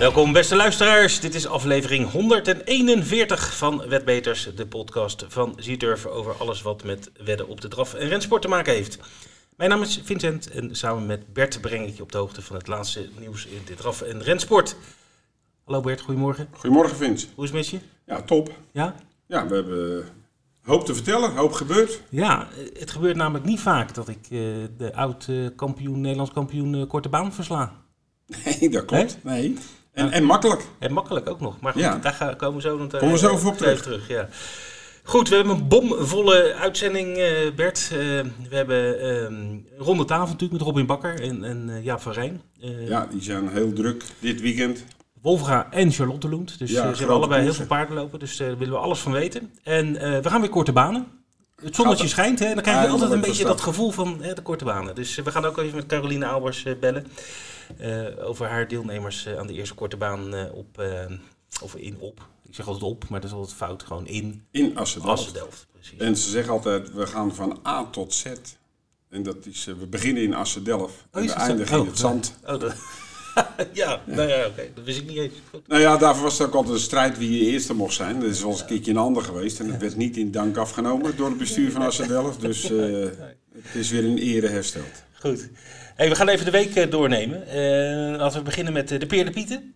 Welkom beste luisteraars, dit is aflevering 141 van Wetbeters, de podcast van Zieturf over alles wat met wedden op de draf en rensport te maken heeft. Mijn naam is Vincent en samen met Bert breng ik je op de hoogte van het laatste nieuws in de draf en rensport. Hallo Bert, goedemorgen. Goedemorgen Vince. Hoe is het met je? Ja, top. Ja? Ja, we hebben hoop te vertellen, hoop gebeurd. Ja, het gebeurt namelijk niet vaak dat ik eh, de oud-kampioen, Nederlands kampioen eh, korte baan versla. Nee, dat klopt. Nee. En, en makkelijk. En makkelijk ook nog. Maar goed, Ja. daar gaan, komen we zo nog Komen we zo even op even terug. ja. Goed, we hebben een bomvolle uitzending, eh, Bert. Eh, we hebben ehm, een ronde tafel natuurlijk met Robin Bakker en, en eh, Jaap van Rijn. Eh, Ja, die zijn heel druk dit weekend. Wolfga en Charlotte Loent. Dus Ja, eh, ze hebben allebei heel veel paarden lopen. Dus eh, daar willen we alles van weten. En eh, we gaan weer korte banen. Het zonnetje Gaat- schijnt, hè? Dan krijg je altijd een beetje dat gevoel van hè, de korte banen. Dus eh, we gaan ook even met Caroline Albers eh, bellen. Eh, over haar deelnemers eh, aan de eerste korte baan eh, op, of in op. Ik zeg altijd op, maar dat is altijd fout. Gewoon in In Assen-Delft. Assen-Delft. Precies. En ze zeggen altijd, we gaan van A tot Z. En dat is, we beginnen in Assen-Delft. en is we eindigen in Oh, het zand. Oh, dat... ja, nou ja, oké. Dat wist ik niet eens. Goed. Nou ja, daarvoor was het ook altijd een strijd wie je eerste mocht zijn. Dat is wel eens een keertje een ander geweest. En dat werd niet in dank afgenomen door het bestuur van Assen-Delft. Dus het is weer in ere hersteld. Goed. Hey, we gaan even de week eh, doornemen. Eh, laten we beginnen met eh, de Peer de Pieten.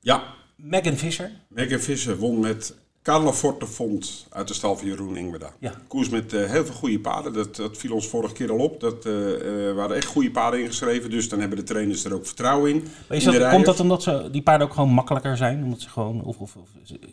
Ja, Megan Visser. Megan Visser won met Carlo Fortefont uit de stal van Jeroen Ingwerda. Ja. Koers met heel veel goede paarden. Dat, dat viel ons vorige keer al op. Dat waren echt goede paarden ingeschreven. Dus dan hebben de trainers er ook vertrouwen in. Maar is In dat, komt dat omdat ze, die paarden ook gewoon makkelijker zijn? Omdat ze gewoon... Of, of, of,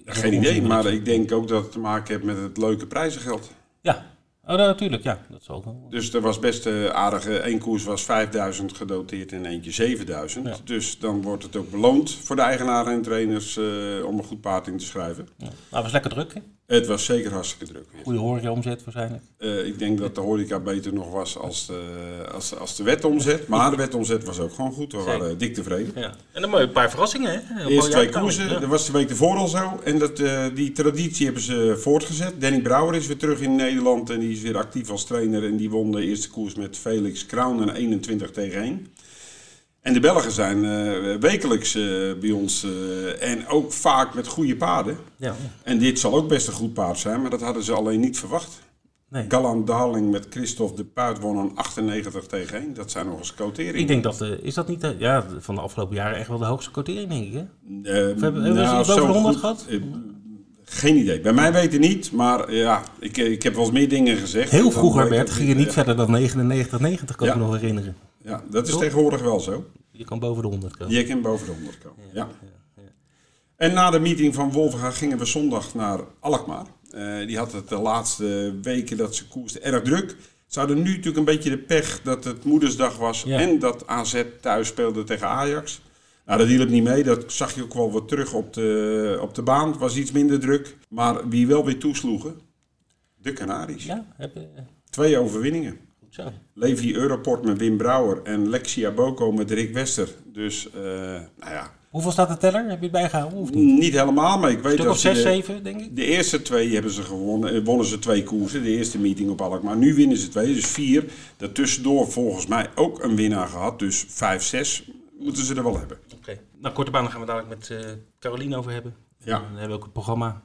Geen idee, maar ik denk ook dat het te maken heeft met het leuke prijzengeld. Ja. Oh, nou, natuurlijk. Ja, dat zal wel. Dus er was best eh, aardige. Eén koers was 5000 gedoteerd en eentje 7000. Ja. Dus dan wordt het ook beloond voor de eigenaren en trainers eh, om een goed paard in te schrijven. Ja. Nou, was lekker druk. Hè? Het was zeker hartstikke druk weer. Goede horeca-omzet waarschijnlijk. Eh, ik denk dat de horeca beter nog was als de, als, als de wetomzet. Maar de wetomzet was ook gewoon goed. We Zeker. waren dik tevreden. Ja. En een mooie paar verrassingen, hè? Een eerste twee koersen, Ja. dat was de week ervoor al zo. En dat, eh, die traditie hebben ze voortgezet. Danny Brouwer is weer terug in Nederland en die is weer actief als trainer. En die won de eerste koers met Felix Crown en 21 tegen 1. En de Belgen zijn eh, wekelijks eh, bij ons eh, en ook vaak met goede paarden. Ja. En dit zal ook best een goed paard zijn, maar dat hadden ze alleen niet verwacht. Nee. Galant Darling met Christophe de Puit won een 98 tegen 1. Dat zijn nog eens quoteringen. Ik denk dat... eh, is dat niet de, ja, van de afgelopen jaren echt wel de hoogste quotering, denk ik, hè? Of hebben, hebben nou, boven zo de 100 goed- gehad? eh, geen idee. Bij mij weten niet, maar ja, ik, ik heb wel eens meer dingen gezegd. Heel vroeger, ik ging je niet verder dan 99, 90, kan ik me nog herinneren. Ja, dat is Toch? tegenwoordig wel zo. Je kan boven de 100 komen. Je kan boven de 100 komen. Ja. En na de meeting van Wolfga gingen we zondag naar Alkmaar. Eh, die had het de laatste weken dat ze koerste erg druk. Ze hadden nu natuurlijk een beetje de pech dat het moedersdag was Ja. en dat AZ thuis speelde tegen Ajax. Nou, dat hielp niet mee. Dat zag je ook wel wat terug op de, op de baan. Het was iets minder druk. Maar wie wel weer toesloegen? De Canaries. Ja, heb, Twee overwinningen. Goed zo. Levi Europort met Wim Brouwer en Lexia Boko met Rick Wester. Dus, eh, nou ja, Hoeveel staat de teller? Heb je het bijgehouden of niet? niet helemaal, maar ik weet Stuk dat of ze 6, de, 7, denk ik. de eerste twee hebben ze gewonnen. eh, Wonnen ze twee koersen, de eerste meeting op Alkmaar. Nu winnen ze twee, dus vier. Daartussendoor volgens mij ook een winnaar gehad. Dus vijf, zes moeten ze er wel hebben. Oké. Nou, korte banen gaan we dadelijk met eh Caroline over hebben. Ja. En dan hebben we ook het programma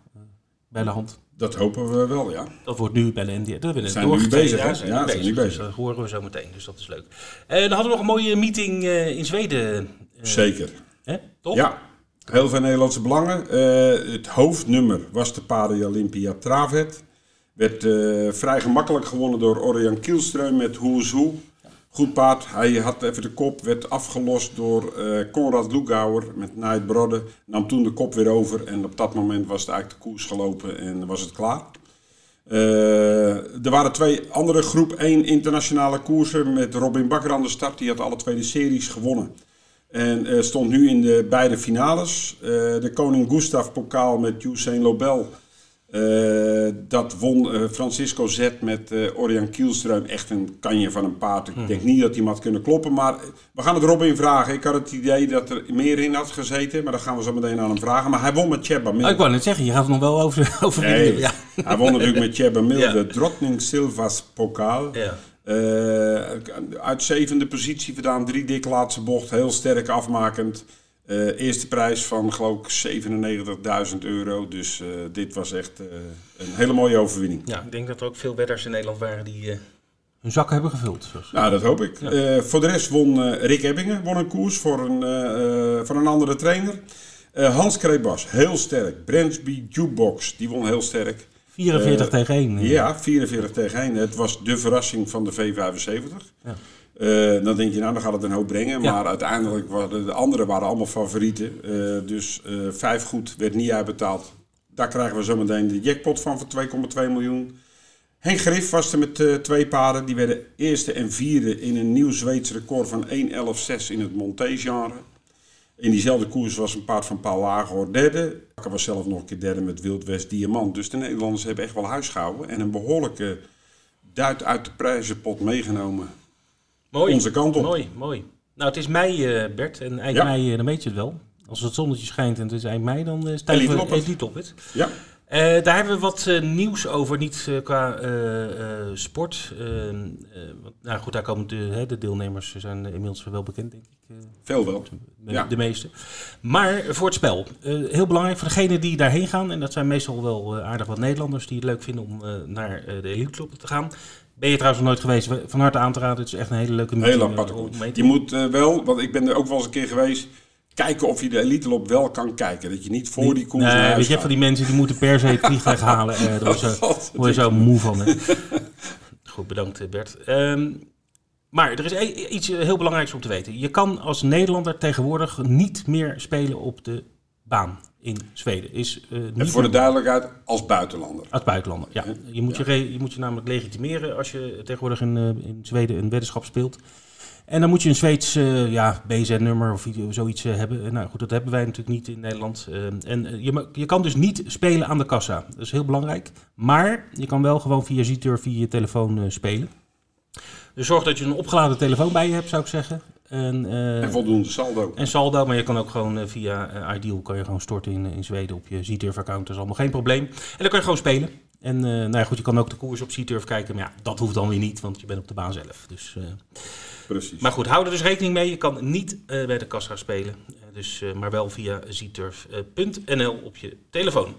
bij de hand. Dat hopen we wel, ja. Dat wordt nu bij de NDR. Dat we Zijn nu bezig, zijn Ja, zijn nu Dus bezig. dat horen we zo meteen, dus dat is leuk. En dan hadden we nog een mooie meeting eh, in Zweden. eh, Zeker. Hè? Toch? Ja, heel veel Nederlandse belangen. Eh, het hoofdnummer was de Paarden Olympia Travet. Werd eh, vrij gemakkelijk gewonnen door Orion Kielström met Who's Who. Goed paard. Hij had even de kop, werd afgelost door eh Konrad Lugauer met Night Brodde. Nam toen de kop weer over en op dat moment was het eigenlijk de koers gelopen en was het klaar. Eh, er waren twee andere groep 1 internationale koersen met Robin Bakker aan de start. Die had alle twee de series gewonnen. En eh, stond nu in de beide finales. De Koning Gustav pokaal met Usain Lobel. Eh, dat won eh, Francisco Z met eh Orion Kielström. Echt een kanje van een paard. Ik denk niet dat hij had kunnen kloppen. Maar we gaan het Robin vragen. Ik had het idee dat er meer in had gezeten. Maar dat gaan we zo meteen aan hem vragen. Maar hij won met Cheba Mil. Oh, ik wou net zeggen, je gaat het nog wel over, over Nee. Ja. Hij won natuurlijk met Cheba Mil Ja. de Drottning Silva's pokaal. Ja. Uit zevende positie vandaan, drie dik laatste bocht, heel sterk afmakend. Eh, eerste prijs van geloof ik 97.000 euro. Dus eh, dit was echt eh, een hele mooie overwinning. Ja, ik denk dat er ook veel wedders in Nederland waren die... eh, Hun zakken hebben gevuld. zoals- Nou, dat hoop ik. Ja. Eh, voor de rest won eh, Rick Ebbingen won een koers voor een, eh, eh, voor een andere trainer. Eh, Hans Krebas, heel sterk. Brandsby Jukebox, die won heel sterk. 44 Eh, tegen 1. Ja, 44 tegen 1. Het was de verrassing van de V75. Ja. Eh, dan denk je, nou, dan gaat het een hoop brengen. Ja. Maar uiteindelijk waren de anderen waren allemaal favorieten. Eh, dus eh, vijf goed werd niet uitbetaald. Daar krijgen we zometeen de jackpot van voor 2,2 miljoen. Henk Griff was er met twee paarden. Die werden eerste en vierde in een nieuw Zweeds record van 1.11.6 in het Monté-genre. In diezelfde koers was een paard van Paul Lagerhoor derde. Akker was zelf nog een keer derde met Wild West Diamant. Dus de Nederlanders hebben echt wel huis gehouden. En een behoorlijke duit uit de prijzenpot meegenomen. Mooi. Onze kant op. Mooi, mooi. Nou, het is mei, eh, Bert. En eind Ja. mei, eh, dan weet je het wel. Als het zonnetje schijnt en het is eind mei, dan uh, is het tijd voor. Elite Loppet. Ja, Eh, daar hebben we wat eh, nieuws over, niet eh, qua eh, eh, sport. Eh, eh, nou goed, daar komen de, hè, de deelnemers zijn inmiddels wel bekend, denk ik. eh, veel wel. de, Ja. de meeste. Maar voor het spel. eh, heel belangrijk voor degenen die daarheen gaan. En dat zijn meestal wel eh, aardig wat Nederlanders die het leuk vinden om eh, naar eh, de Elite Club te gaan. Ben je trouwens nog nooit geweest? Van harte aan te raden. Het is echt een hele leuke Heel apart. eh, Je moet eh, wel, want ik ben er ook wel eens een keer geweest, kijken of je de elite lop wel kan kijken. Dat je niet voor die koers Nee, weet je, van die mensen die moeten per se het vliegtuig halen. Eh, daar word je zo, moe van. Hè. Goed, bedankt eh, Bert. Ehm, maar er is e- iets eh, heel belangrijks om te weten. Je kan als Nederlander tegenwoordig niet meer spelen op de baan in Zweden. Is, eh, En niet voor de duidelijkheid, als buitenlander. Als buitenlander, ja. Je moet je, je moet je namelijk legitimeren als je tegenwoordig in, eh, in Zweden een weddenschap speelt. En dan moet je een Zweeds eh, ja, BZ-nummer of iets- zoiets hebben. Nou goed, dat hebben wij natuurlijk niet in Nederland. En je, je kan dus niet spelen aan de kassa. Dat is heel belangrijk. Maar je kan wel gewoon via Zitur via je telefoon spelen. Dus zorg dat je een opgeladen telefoon bij je hebt, zou ik zeggen. En, eh, En voldoende saldo. en saldo, maar je kan ook gewoon eh, via eh, Ideal kan je gewoon storten in, in Zweden op je Zturf-account. Dat is allemaal geen probleem. En dan kan je gewoon spelen. En nou ja, goed, je kan ook de koers op Zturf kijken. Maar ja, dat hoeft dan weer niet, want je bent op de baan zelf. Dus, Precies. maar goed, hou er dus rekening mee. Je kan niet bij de kassa spelen. Dus, maar wel via zturf.nl op je telefoon.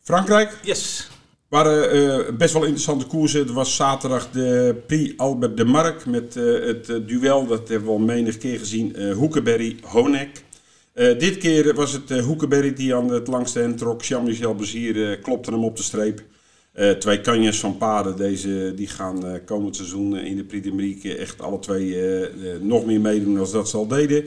Frankrijk Yes. Waren eh, best wel interessante koersen. Er was zaterdag de Prix Albert de Mark met eh, het eh, duel. Dat hebben we al menig keer gezien. eh Hoekenberry-Honek. Dit keer was het uh, Hoekenberry die aan het langste end trok. Jean-Michel Bezier klopte hem op de streep. Twee kanjes van paarden. Deze, die gaan komend seizoen in de Prix de Marieke echt alle twee nog meer meedoen dan dat ze al deden.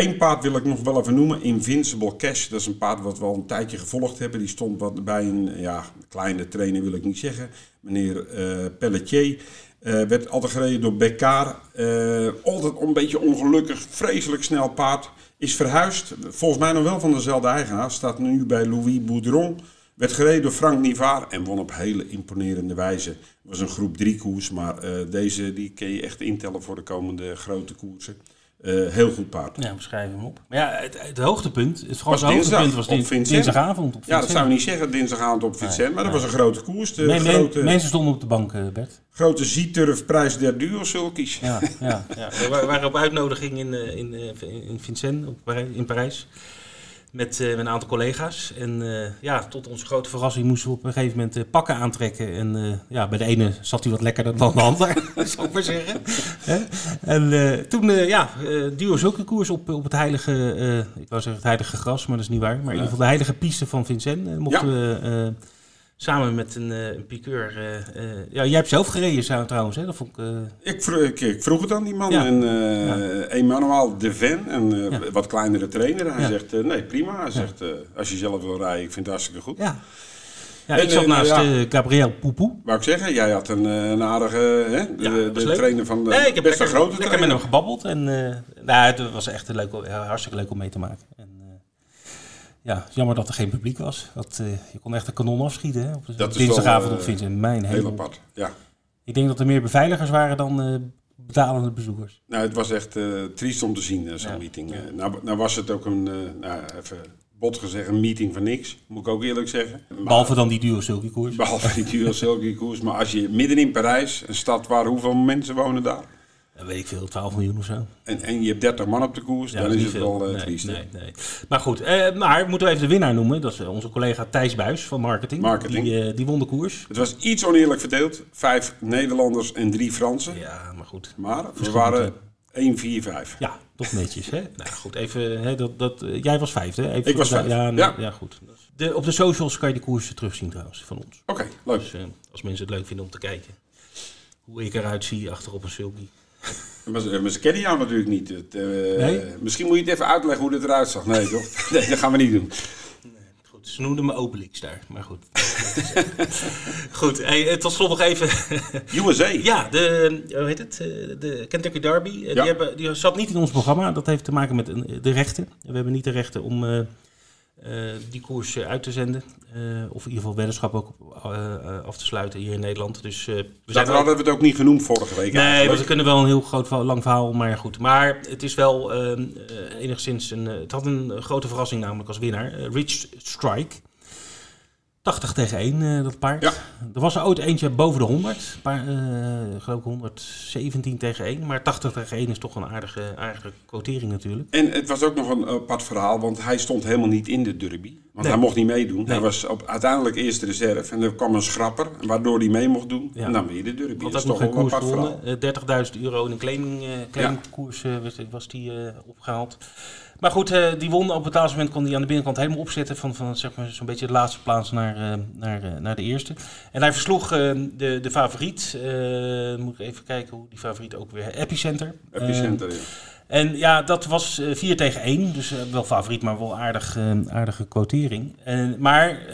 Eén paard wil ik nog wel even noemen, Invincible Cash. Dat is een paard wat we al een tijdje gevolgd hebben. Die stond wat bij een ja, kleine trainer, wil ik niet zeggen. Meneer eh, Pelletier. Eh, werd altijd gereden door Bekkaar. Eh, altijd een beetje ongelukkig, vreselijk snel paard. Is verhuisd, volgens mij nog wel van dezelfde eigenaar. Staat nu bij Louis Boudron. Werd gereden door Frank Nivaar en won op hele imponerende wijze. Het was een groep 3 koers, maar deze die kun je echt intellen voor de komende grote koersen. Eh, heel goed paard. Ja, we schrijven hem op. Maar ja, het, het hoogtepunt, het Was grote hoogtepunt was op din- Vincent. dinsdagavond op Ja, dat Vincent. zou je niet zeggen dinsdagavond op Vincent, maar dat was een grote koers. De Men- men- grote, mensen stonden op de bank, eh, Bert. grote Zieturf prijs der duo-sulkies. Ja, ja, ja. We wa- waren op uitnodiging in, eh, in, eh, in Vincennes, op Parij- in Parijs. Met, eh, met een aantal collega's. En eh, ja, tot onze grote verrassing moesten we op een gegeven moment eh, pakken aantrekken. En ja, bij de ene zat hij wat lekkerder dan de ander, zou ik maar zeggen. En toen, ja, duo zulke koers op, op het heilige, ik wou zeggen het heilige gras, maar dat is niet waar. Maar in ieder geval de heilige piste van Vincennes. eh, mochten we samen met een, eh, een piqueur... eh, eh, ja, jij hebt zelf gereden zou- trouwens, hè? Dat vond ik... Ik, vroeg, ik, ik vroeg het aan die man. Ja. En eh Emmanuel de Ven, een Ja. wat kleinere trainer. Hij Ja. zegt, nee prima. Hij zegt, als je zelf wil rijden, ik vind het hartstikke goed. Ja. Ja, En, ik zat naast ja. Gabriel Poepoe. Wou ik zeggen, jij had een, een aardige, hè, de, Ja, de trainer van de Nee, ik heb best lekker, grote lekker met hem gebabbeld. En eh, nou, het was echt een leuk, ja, hartstikke leuk om mee te maken. Ja, jammer dat er geen publiek was. Dat, eh, je kon echt een kanon afschieten hè, op de Dat dinsdagavond op eh, Vincent. Mijn Heel hemel. apart, ja. Ik denk dat er meer beveiligers waren dan eh, betalende bezoekers. Nou, het was echt triest om te zien, zo'n Ja. meeting. Nou, nou was het ook een, nou, even bot gezegd, een meeting van niks. Moet ik ook eerlijk zeggen. Maar- Behalve dan die duo sulky koers. Behalve die Duo Silky koers. Maar als je midden in Parijs, een stad waar hoeveel mensen wonen daar? Weet ik veel, 12 miljoen of zo. En, en je hebt 30 man op de koers, Ja, dan is het veel. wel nee, triest. nee, nee. Maar goed, eh, maar moeten we even de winnaar noemen. Dat is eh, onze collega Thijs Buis van Marketing. Marketing. Die, die won de koers. Het was iets oneerlijk verdeeld. Vijf Nederlanders en drie Fransen. Ja, maar goed. Maar we waren 1, 4, 5. Ja, toch netjes, hè? Nou goed, even, hè, dat, dat, jij was vijfde, hè? Even Ik was vijfde, Ja, ja. ja. goed. De, op de socials kan je de koersen terugzien trouwens, van ons. Oké, leuk. Dus als mensen het leuk vinden om te kijken. Hoe ik eruit zie achterop een sulky. Maar, ze- maar ze kennen jou natuurlijk niet. Het, eh, Nee? Misschien moet je het even uitleggen hoe dit eruit zag. Nee, toch? Nee, dat gaan we niet doen. Goed, ze noemden me Obelix daar, maar goed. goed, hey, eh, tot slot nog even. USA. ja, de, hoe heet het? Eh, De Kentucky Derby. eh, Ja. Die, hebben, die zat niet in ons programma. Dat heeft te maken met een- de rechten. We hebben niet de rechten om eh, die koers eh, uit te zenden. Eh, of in ieder geval weddenschap ook af te sluiten hier in Nederland. Dus we zijn hadden we het ook niet genoemd vorige week Nee, want we kunnen wel een heel groot, lang verhaal, maar goed. Maar het is wel ehm, eh, enigszins een... het had een grote verrassing namelijk als winnaar. Rich Strike. 80 tegen 1, eh, dat paard. Ja. Er was er ooit eentje boven de 100. Paar, eh, geloof ik 117 tegen 1. Maar 80 tegen 1 is toch een aardige, aardige quotering natuurlijk. En het was ook nog een apart verhaal, want hij stond helemaal niet in de derby. Want Nee. hij mocht niet meedoen. Hij was op, uiteindelijk eerste reserve. En er kwam een schrapper, waardoor hij mee mocht doen. Ja. En dan ben je de derby. Had Dat is toch een apart verhaal. gewonnen. Eh, 30.000 euro in een claiming, claimingkoers eh, was, was die eh, opgehaald. Maar goed, die won op het laatste moment kon hij aan de binnenkant helemaal opzetten. Van, van zeg maar, zo'n beetje de laatste plaats naar, eh, naar, eh, naar de eerste. En hij versloeg eh, de, de favoriet. moet ik even kijken hoe die favoriet ook weer... Epicenter. Epicenter, ja. en ja, dat was eh 4 tegen 1. Dus wel favoriet, maar wel aardig, aardige quotering. En maar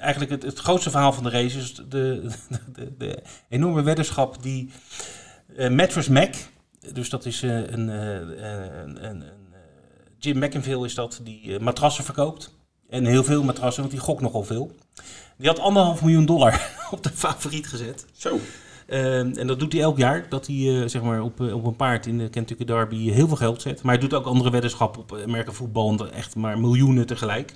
eigenlijk het, het grootste verhaal van de race is de, de, de enorme weddenschap die eh Mattress Mac, dus dat is een, een, een, een, Jim McInville is dat, die matrassen verkoopt. En heel veel matrassen, want die gokt nogal veel. Die had anderhalf miljoen dollar op de favoriet gezet. Zo. Uh, en dat doet hij elk jaar, dat hij uh, zeg maar op, uh, op een paard in de Kentucky Derby heel veel geld zet. Maar hij doet ook andere weddenschappen op Amerika voetbal, en echt maar miljoenen tegelijk.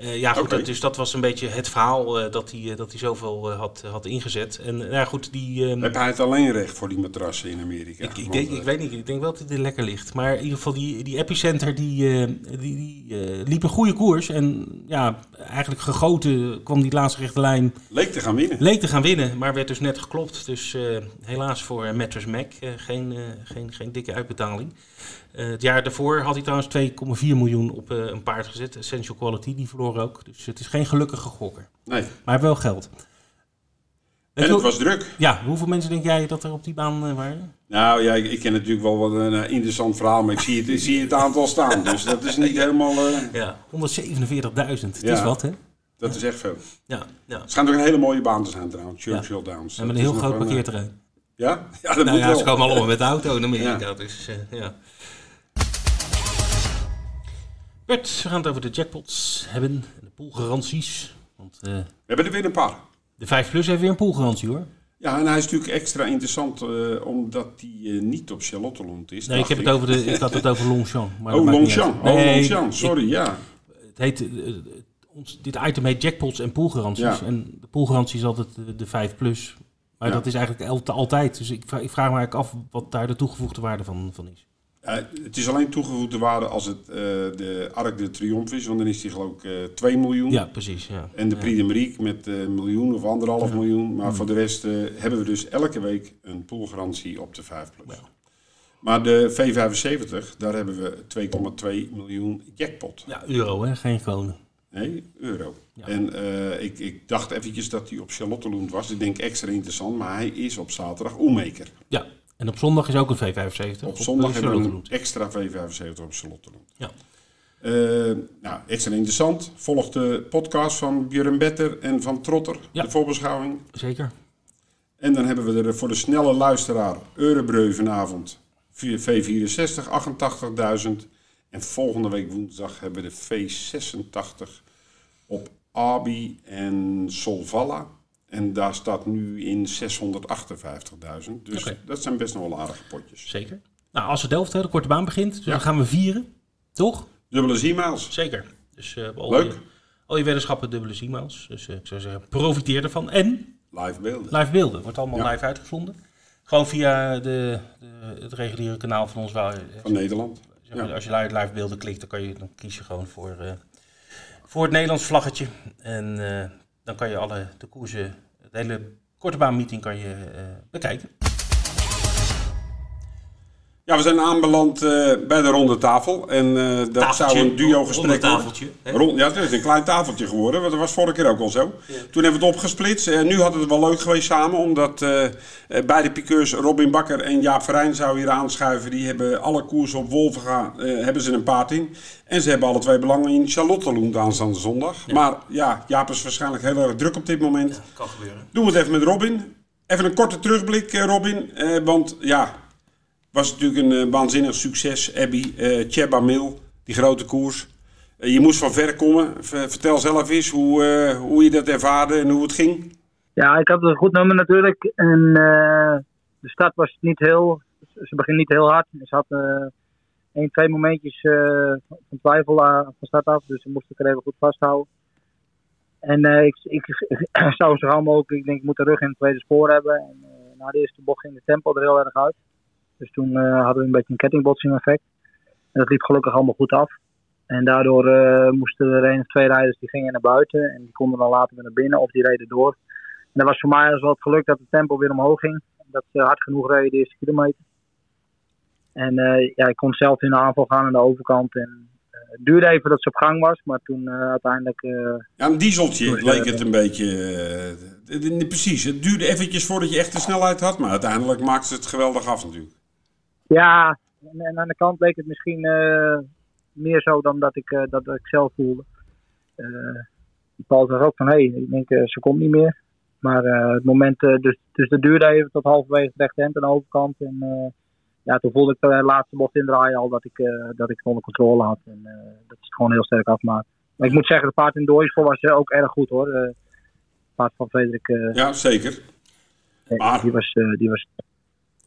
Uh, ja, goed, Okay. dat, dus dat was een beetje het verhaal uh, dat, hij, dat hij zoveel uh, had, had ingezet. En ja, goed, die... Um, Heb hij het alleen recht voor die matrassen in Amerika? Ik, ik, denk, ik weet niet, ik denk wel dat hij er lekker ligt. Maar in ieder geval, die, die epicenter, die, die, die liep een goede koers. En ja, eigenlijk gegoten kwam die laatste rechte lijn. Leek te gaan winnen. Leek te gaan winnen, maar werd dus net geklopt. Dus helaas voor Mattress Mac geen, geen, geen dikke uitbetaling. Uh, het jaar daarvoor had hij trouwens 2,4 miljoen op uh, een paard gezet. Essential Quality, die verloor ook. Dus het is geen gelukkige gokker. Nee. Maar hij heeft wel geld. En het was druk. Ja, hoeveel mensen denk jij dat er op die baan uh, waren? Nou ja, ik, ik ken natuurlijk wel wat een uh, interessant verhaal, maar ik zie het, ik zie het aantal staan. Dus dat is niet helemaal... Ja, 147.000. Het ja. is wat, hè? Dat is echt veel. Ja, ja. Het schijnt ook een hele mooie baan te zijn trouwens, Churchill ja. Downs. Ja, met een heel groot parkeerterrein. Ja? Ja, dat nou, moet ja, wel. ze komen allemaal met de auto in Amerika, Ja. dus uh, ja. Bert, we gaan het over de jackpots hebben, de poolgaranties. Want, uh, we hebben er weer een paar. De 5 Plus heeft weer een poolgarantie hoor. Ja, en hij is natuurlijk extra interessant uh, omdat hij uh, niet op Charlottenlund is. Nee, ik, heb Het over de, ik had het over Longchamp. oh, Longchamp. Nee, oh, Longchamp. Sorry, ik, ja. Het heet, ons, dit item heet jackpots en poolgaranties. Ja. En de poolgarantie is altijd de, de 5 Plus. Maar ja. dat is eigenlijk altijd. Dus ik vraag, ik vraag me eigenlijk af wat daar de toegevoegde waarde van, van is. Uh, het is alleen toegevoegde waarde als het uh, de Arc de Triomphe is, want dan is die geloof ik uh, 2 miljoen. Ja, precies. Ja. En de Prix de Merique met een miljoen of anderhalf miljoen. Maar mm. voor de rest hebben we dus elke week een poolgarantie op de 5 plus. Maar de V75, daar hebben we 2,2 miljoen jackpot. Ja, euro hè, geen kronen. Nee, euro. Ja. En uh, ik, ik dacht eventjes dat hij op Charlottenlund was. Ik denk extra interessant, maar hij is op zaterdag Oemaker. Ja, en op zondag is ook een V75. Op, op zondag hebben we een extra V75 op Charlottenlund. Ja. Uh, nou, extra interessant. Volg de podcast van Björn Better en van Trotter, ja. de voorbeschouwing. Zeker. En dan hebben we er voor de snelle luisteraar Eurebreu vanavond V64, 88.000. En volgende week woensdag hebben we de V86 op Abi en Solvalla. En daar staat nu in 658.000. Dus okay. dat zijn best nog wel aardige potjes. Zeker. Nou, als de Delft de korte baan begint, dus ja. dan gaan we vieren. Toch? Dubbele Z-miles. Zeker. Dus uh, al Leuk. Je, al je weddenschappen dubbele Z-miles. Dus uh, ik zou zeggen, profiteer ervan. En live beelden. Live beelden. Wordt allemaal ja. live uitgezonden. Gewoon via de, de, het reguliere kanaal van ons. Waar, van Nederland. Zeg maar, ja. Als je live, live beelden klikt, dan, kan je, dan kies je gewoon voor, uh, voor het Nederlands vlaggetje. En dan kan je alle de koersen, het hele korte baan meeting kan je uh, bekijken. Ja, we zijn aanbeland uh, bij de ronde tafel. En uh, dat tafeltje, zou een duo-gesprek tafeltje. Rond, ja, het is een klein tafeltje geworden. Want dat was vorige keer ook al zo. Ja. Toen hebben we het opgesplitst. En nu had het wel leuk geweest samen. Omdat beide piqueurs, Robin Bakker en Jaap Verijn, zouden hier aanschuiven. Die hebben alle koersen op Wolvenga, hebben ze een paard in. En ze hebben alle twee belangen in Charlottenloend aanstaande zondag. Ja. Maar ja, Jaap is waarschijnlijk heel erg druk op dit moment. Ja, kan gebeuren. Doen we het even met Robin. Even een korte terugblik, Robin. want ja, was natuurlijk een uh, waanzinnig succes. Abby, uh, Cheba Mil, die grote koers. Uh, je moest van ver komen. Vertel zelf eens hoe, hoe je dat ervaarde en hoe het ging. Ja, ik had een goed nummer natuurlijk. En de start was niet heel... Ze begint niet heel hard. Ze had één, twee momentjes van twijfel van start af. Dus ze moest ik er even goed vasthouden. En ik, ik, ik, zou zo gauw mogelijk... Ik denk, ik moet de rug in het tweede spoor hebben. En na de eerste bocht ging de tempo er heel erg uit. Dus toen uh, hadden we een beetje een kettingbotsing effect. En dat liep gelukkig allemaal goed af. En daardoor uh, moesten er één of twee rijders die gingen naar buiten. En die konden dan later weer naar binnen of die reden door. En dat was voor mij dus wel het geluk dat het tempo weer omhoog ging. Dat ze hard genoeg reden de eerste kilometer. En uh, ja, ik kon zelf in de aanval gaan aan de overkant. En het duurde even dat ze op gang was, maar toen uiteindelijk... ja, een dieseltje leek het een beetje... precies, het duurde eventjes voordat je echt de snelheid had. Maar uiteindelijk maakte ze het geweldig af natuurlijk. Ja, en aan de kant leek het misschien uh, meer zo dan dat ik, uh, dat ik zelf voelde. Uh, Paul zag ook van, hé, hey, ik denk, ze komt niet meer. Maar het moment, dus, dus dat duurde even tot halverwege het rechterhand aan de overkant. En ja, toen voelde ik de laatste bocht indraaien al dat ik, dat ik het onder controle had. En dat is gewoon heel sterk afmaakt. Maar ik moet zeggen, de paard in Dooisvol was ook erg goed hoor. Het paard van Frederik. ja, zeker. Maar... Die was, die was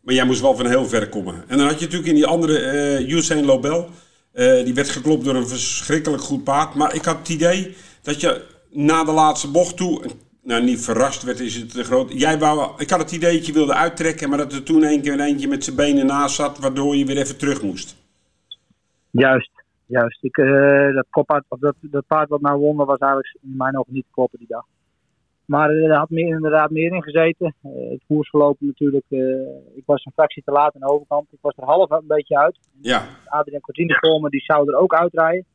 maar jij moest wel van heel ver komen. En dan had je natuurlijk in die andere, uh, Usain Lobel. Uh, die werd geklopt door een verschrikkelijk goed paard. Maar ik had het idee dat je na de laatste bocht toe... Nou, niet verrast werd, is het te groot. Jij wou, ik had het idee dat je wilde uittrekken, maar dat er toen een keer een eentje met zijn benen naast zat, waardoor je weer even terug moest. Juist, juist. Ik, uh, dat, of dat, dat paard wat nou won, was eigenlijk in mijn ogen niet te kloppen die dag. Maar er had meer, inderdaad meer in gezeten. Uh, het koersverloop natuurlijk. Uh, ik was een fractie te laat aan de overkant. Ik was er half een beetje uit. Ja. Adrian Cortine komen, die zou er ook uitrijden.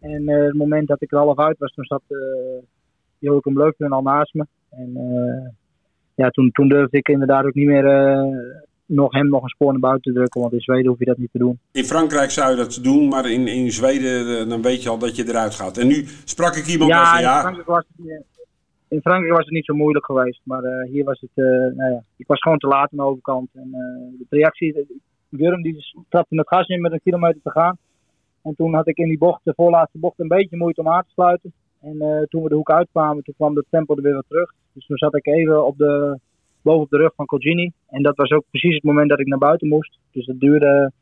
En uh, het moment dat ik er half uit was, toen zat uh, Joachim Leukten al naast me. En ja, toen, toen durfde ik inderdaad ook niet meer nog hem nog een spoor naar buiten te drukken. Want in Zweden hoef je dat niet te doen. In Frankrijk zou je dat doen, maar in, in Zweden dan weet je al dat je eruit gaat. En nu sprak ik iemand ja, van ja. In Frankrijk was het, in Frankrijk was het niet zo moeilijk geweest. Maar uh, hier was het, uh, nou ja, ik was gewoon te laat aan de overkant. En uh, de reactie, Gurm die trapte het gas in met een kilometer te gaan. En toen had ik in die bocht, de voorlaatste bocht, een beetje moeite om aan te sluiten. En toen we de hoek uitkwamen, toen kwam het tempo er weer wat terug. Dus toen zat ik even op de, boven op de rug van Colgini. En dat was ook precies het moment dat ik naar buiten moest. Dus dat duurde,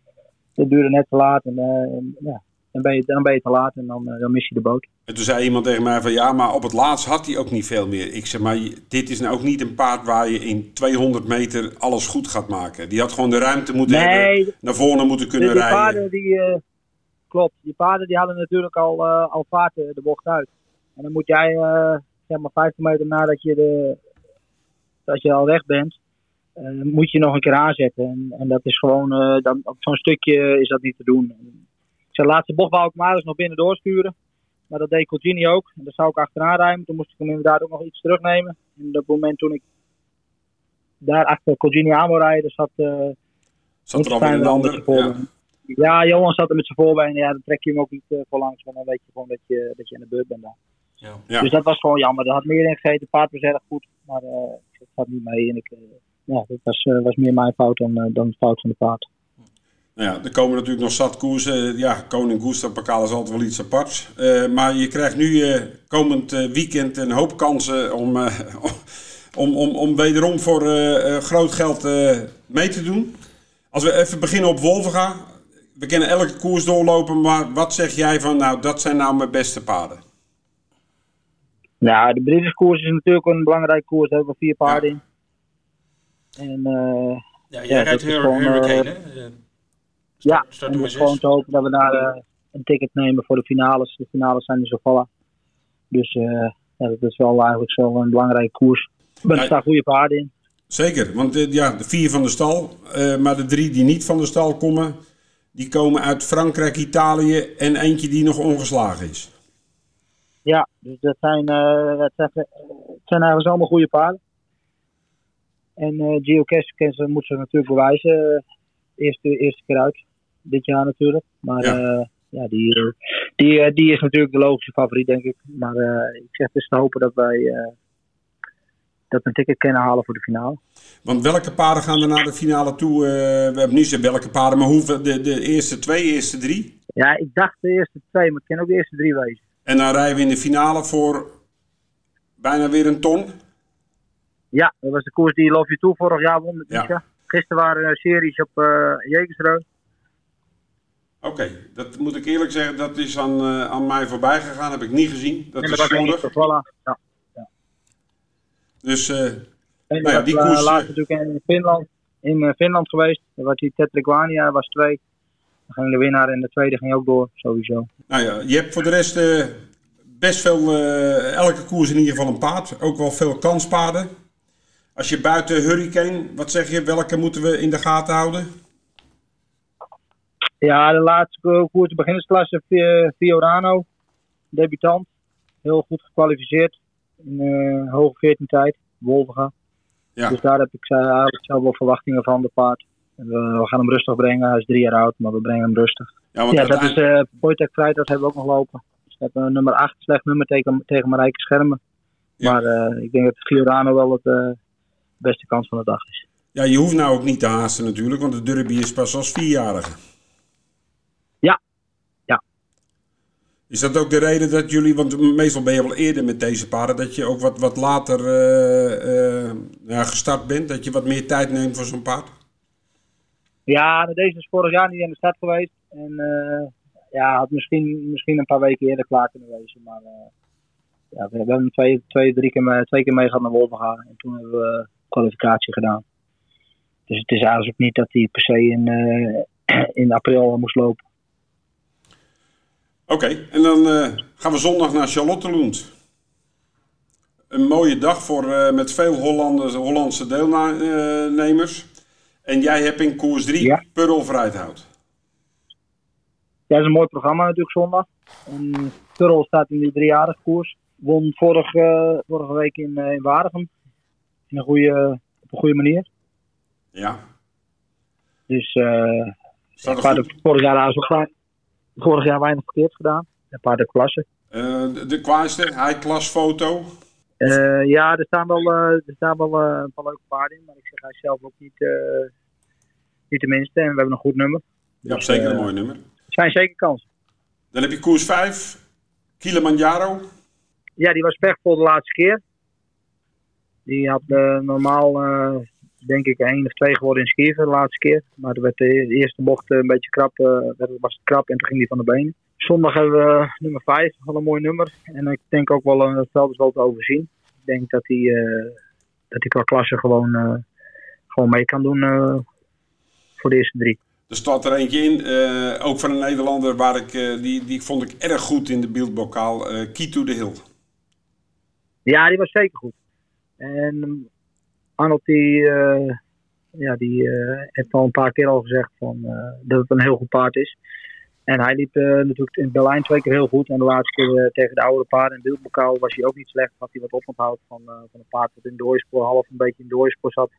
dat duurde net te laat. En, en ja, dan ben je, dan ben je te laat en dan, dan mis je de boot. En toen zei iemand tegen mij van ja, maar op het laatst had hij ook niet veel meer. Ik zeg maar, dit is nou ook niet een paard waar je in 200 meter alles goed gaat maken. Die had gewoon de ruimte moeten nee, hebben, naar voren moeten kunnen die, die rijden. Paarden die, uh, klopt, die paarden die hadden natuurlijk al, uh, al vaart de bocht uit. En dan moet jij uh, zeg maar 50 meter nadat je, de, dat je al weg bent, moet je nog een keer aanzetten. En, en dat is gewoon, dan, op zo'n stukje is dat niet te doen. Zijn laatste bocht wou ik maar eens nog binnen doorsturen. Maar dat deed Colgini ook. En daar zou ik achteraan rijden. Toen moest ik hem inderdaad ook nog iets terugnemen. En op dat moment toen ik daar achter Colgini aan wil rijden, zat... Uh, zat er een ander? Ja. ja, Johan zat er met zijn voorbeen. Ja, dan trek je hem ook niet uh, voor langs. Want dan weet je gewoon dat je, dat je in de beurt bent daar. Ja. ja. Dus dat was gewoon jammer. Er had meer in gegeten. paard was erg goed. Maar uh, het gaat niet mee. En ik, ja, dat was, was meer mijn fout dan, dan de fout van de paard. Nou ja, er komen natuurlijk nog zat koersen. Ja, Koning Gustav Pakal is altijd wel iets aparts. Uh, maar je krijgt nu uh, komend weekend een hoop kansen om, om, om, om wederom voor groot geld mee te doen. Als we even beginnen op Wolvenga. We kennen elke koers doorlopen, maar wat zeg jij van, nou, dat zijn nou mijn beste paarden? Ja, de British koers is natuurlijk een belangrijke koers. Daar hebben we vier paarden ja. in. En Ja, jij rijdt Hurricane, ja, start en dus gewoon te hopen dat we daar een ticket nemen voor de finales. De finales zijn dus zo Dus ja, dat is wel eigenlijk zo een belangrijke koers. Er staan goede paarden in. Zeker, want ja, de vier van de stal, maar de drie die niet van de stal komen, die komen uit Frankrijk, Italië en eentje die nog ongeslagen is. Ja, dus dat zijn, uh, dat zijn, zijn eigenlijk allemaal goede paarden. En uh, Kessen moet ze natuurlijk bewijzen. eerste, eerste keer uit. Dit jaar natuurlijk. Maar ja, uh, ja die, die, die is natuurlijk de logische favoriet, denk ik. Maar ik zeg dus te hopen dat wij dat een ticket kunnen halen voor de finale. Want welke paarden gaan er naar de finale toe? Uh, we hebben niet zo welke paarden, maar hoeveel, de, de eerste twee, eerste drie? Ja, ik dacht de eerste twee, maar ik ken ook de eerste drie wezen. En dan rijden we in de finale voor bijna weer een ton? Ja, dat was de koers die Love You Toe vorig jaar won met ja. Gisteren waren er series op uh, Oké, dat moet ik eerlijk zeggen, dat is aan, uh, aan mij voorbij gegaan. Heb ik niet gezien. Dat en is zondig. Ja. Dus uh, en nou ja, die koers... Uh, laatst natuurlijk in Finland, in Finland geweest. Daar was die Tetrikwania, was twee. Dan ging de winnaar en de tweede ging ook door, sowieso. Nou ja, je hebt voor de rest best veel, elke koers in ieder geval een paard. Ook wel veel kanspaarden. Als je buiten Hurricane, wat zeg je, welke moeten we in de gaten houden? Ja, de laatste koers, de beginnersklasse, Fiorano, debutant. Heel goed gekwalificeerd in uh, hoge 14 tijd, Wolverga. Ja. Dus daar heb ik eigenlijk zelf wel verwachtingen van, de paard. We, gaan hem rustig brengen, hij is drie jaar oud, maar we brengen hem rustig. Ja, want ja dat is uh, Poitek Vrijdag hebben we ook nog lopen. Dus we hebben nummer 8, slecht nummer tegen, tegen Marijke Schermen. Ja. Maar uh, ik denk dat Fiorano wel het uh, beste kans van de dag is. Ja, je hoeft nou ook niet te haasten natuurlijk, want de derby is pas als vierjarige. Is dat ook de reden dat jullie, want meestal ben je wel eerder met deze paarden, dat je ook wat, wat later uh, ja, gestart bent? Dat je wat meer tijd neemt voor zo'n paard? Ja, deze is vorig jaar niet in de stad geweest. En uh, ja, had misschien, misschien een paar weken eerder klaar kunnen wezen. Maar ja, we hebben twee, twee, drie keer, mee, twee keer meegehad naar Wolvenga. En toen hebben we kwalificatie gedaan. Dus het is eigenlijk niet dat hij per se in, in april moest lopen. Oké, en dan uh, gaan we zondag naar Charlottenlund. Een mooie dag voor, uh, met veel Hollanders, Hollandse deelnemers. En jij hebt in koers 3 ja. Pearl Vrijthout. Ja, dat is een mooi programma natuurlijk zondag. En Pearl staat in die driejarige koers. Won vorige, vorige week in, in Waregem. In een goede, op een goede manier. Ja. Dus uh, vorig jaar is ook vorig jaar weinig verkeerd gedaan. Een paar de klassen. De kwaaiste, hij klasfoto? Uh, ja, er staan wel, uh, er staan wel een paar leuke paarden in. Maar ik zeg hij zelf ook niet, niet de minste. En we hebben een goed nummer. Ja, dus, zeker een mooi nummer. Zijn zeker kansen. Dan heb je koers 5, Kilimanjaro. Ja, die was pechvol de laatste keer. Die had normaal denk ik één of twee geworden in Schieven de laatste keer. Maar er werd de eerste bocht een beetje krap, uh, was het krap en toen ging die van de benen. Zondag hebben we nummer 5, wel een mooi nummer. En ik denk ook wel, uh, het veld is wel te overzien. Ik denk dat hij, uh, dat hij qua klasse gewoon, gewoon mee kan doen voor de eerste drie. Er staat er eentje in, ook van een Nederlander, waar ik, die, die vond ik erg goed in de beeldbokaal. Kito de Hill. Ja, die was zeker goed. En Arnold die, uh, ja, die uh, heeft al een paar keer al gezegd van, uh, dat het een heel goed paard is. En hij liep natuurlijk in Berlijn twee keer heel goed. En de laatste keer tegen de oude paarden in Beeldbokaal was hij ook niet slecht. Had hij wat oponthoud van, van een paard dat in doorspoor, half een beetje in doorspoor zat.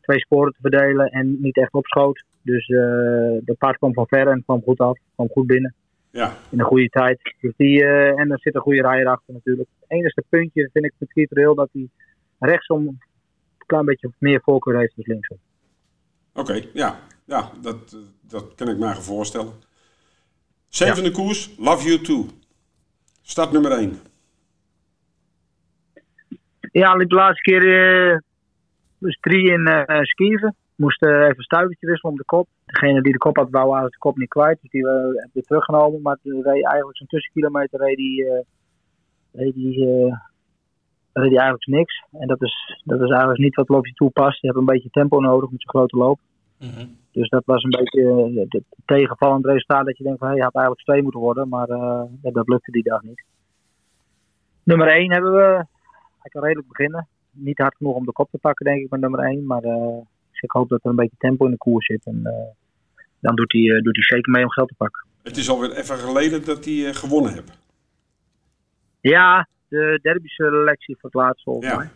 Twee sporen te verdelen en niet echt opschoot. Dus de paard kwam van ver en kwam goed af. Kwam goed binnen. Ja. In een goede tijd. Dus die, en er zit een goede rijder achter natuurlijk. Het enige puntje vind ik met Kieter dat hij rechtsom klein beetje meer voorkeur heeft dan linksom. Oké, ja. ja dat, dat kan ik me voorstellen. Zevende koers, Love You Too. Start nummer 1. Ja, liep de laatste keer uh, dus drie in uh, Schieven. Moest uh, even een stuivertje wisselen om de kop. Degene die de kop had, wou eigenlijk de kop niet kwijt. Dus die we hebben we teruggenomen. Maar reed eigenlijk zo'n tussenkilometer reed die, reed die dan reed hij eigenlijk niks. En dat is, dat is eigenlijk niet wat Lopje toepast. Je hebt een beetje tempo nodig met zo'n grote loop. Mhm. Dus dat was een beetje het tegenvallend resultaat dat je denkt van hij had eigenlijk twee moeten worden, maar dat lukte die dag niet. Nummer 1 hebben we, hij kan redelijk beginnen. Niet hard genoeg om de kop te pakken denk ik met nummer 1, maar ik hoop dat er een beetje tempo in de koers zit. En dan doet hij, doet hij zeker mee om geld te pakken. Het is alweer even geleden dat hij gewonnen heeft. Ja, de derby selectie voor het laatst volgens ja. mij.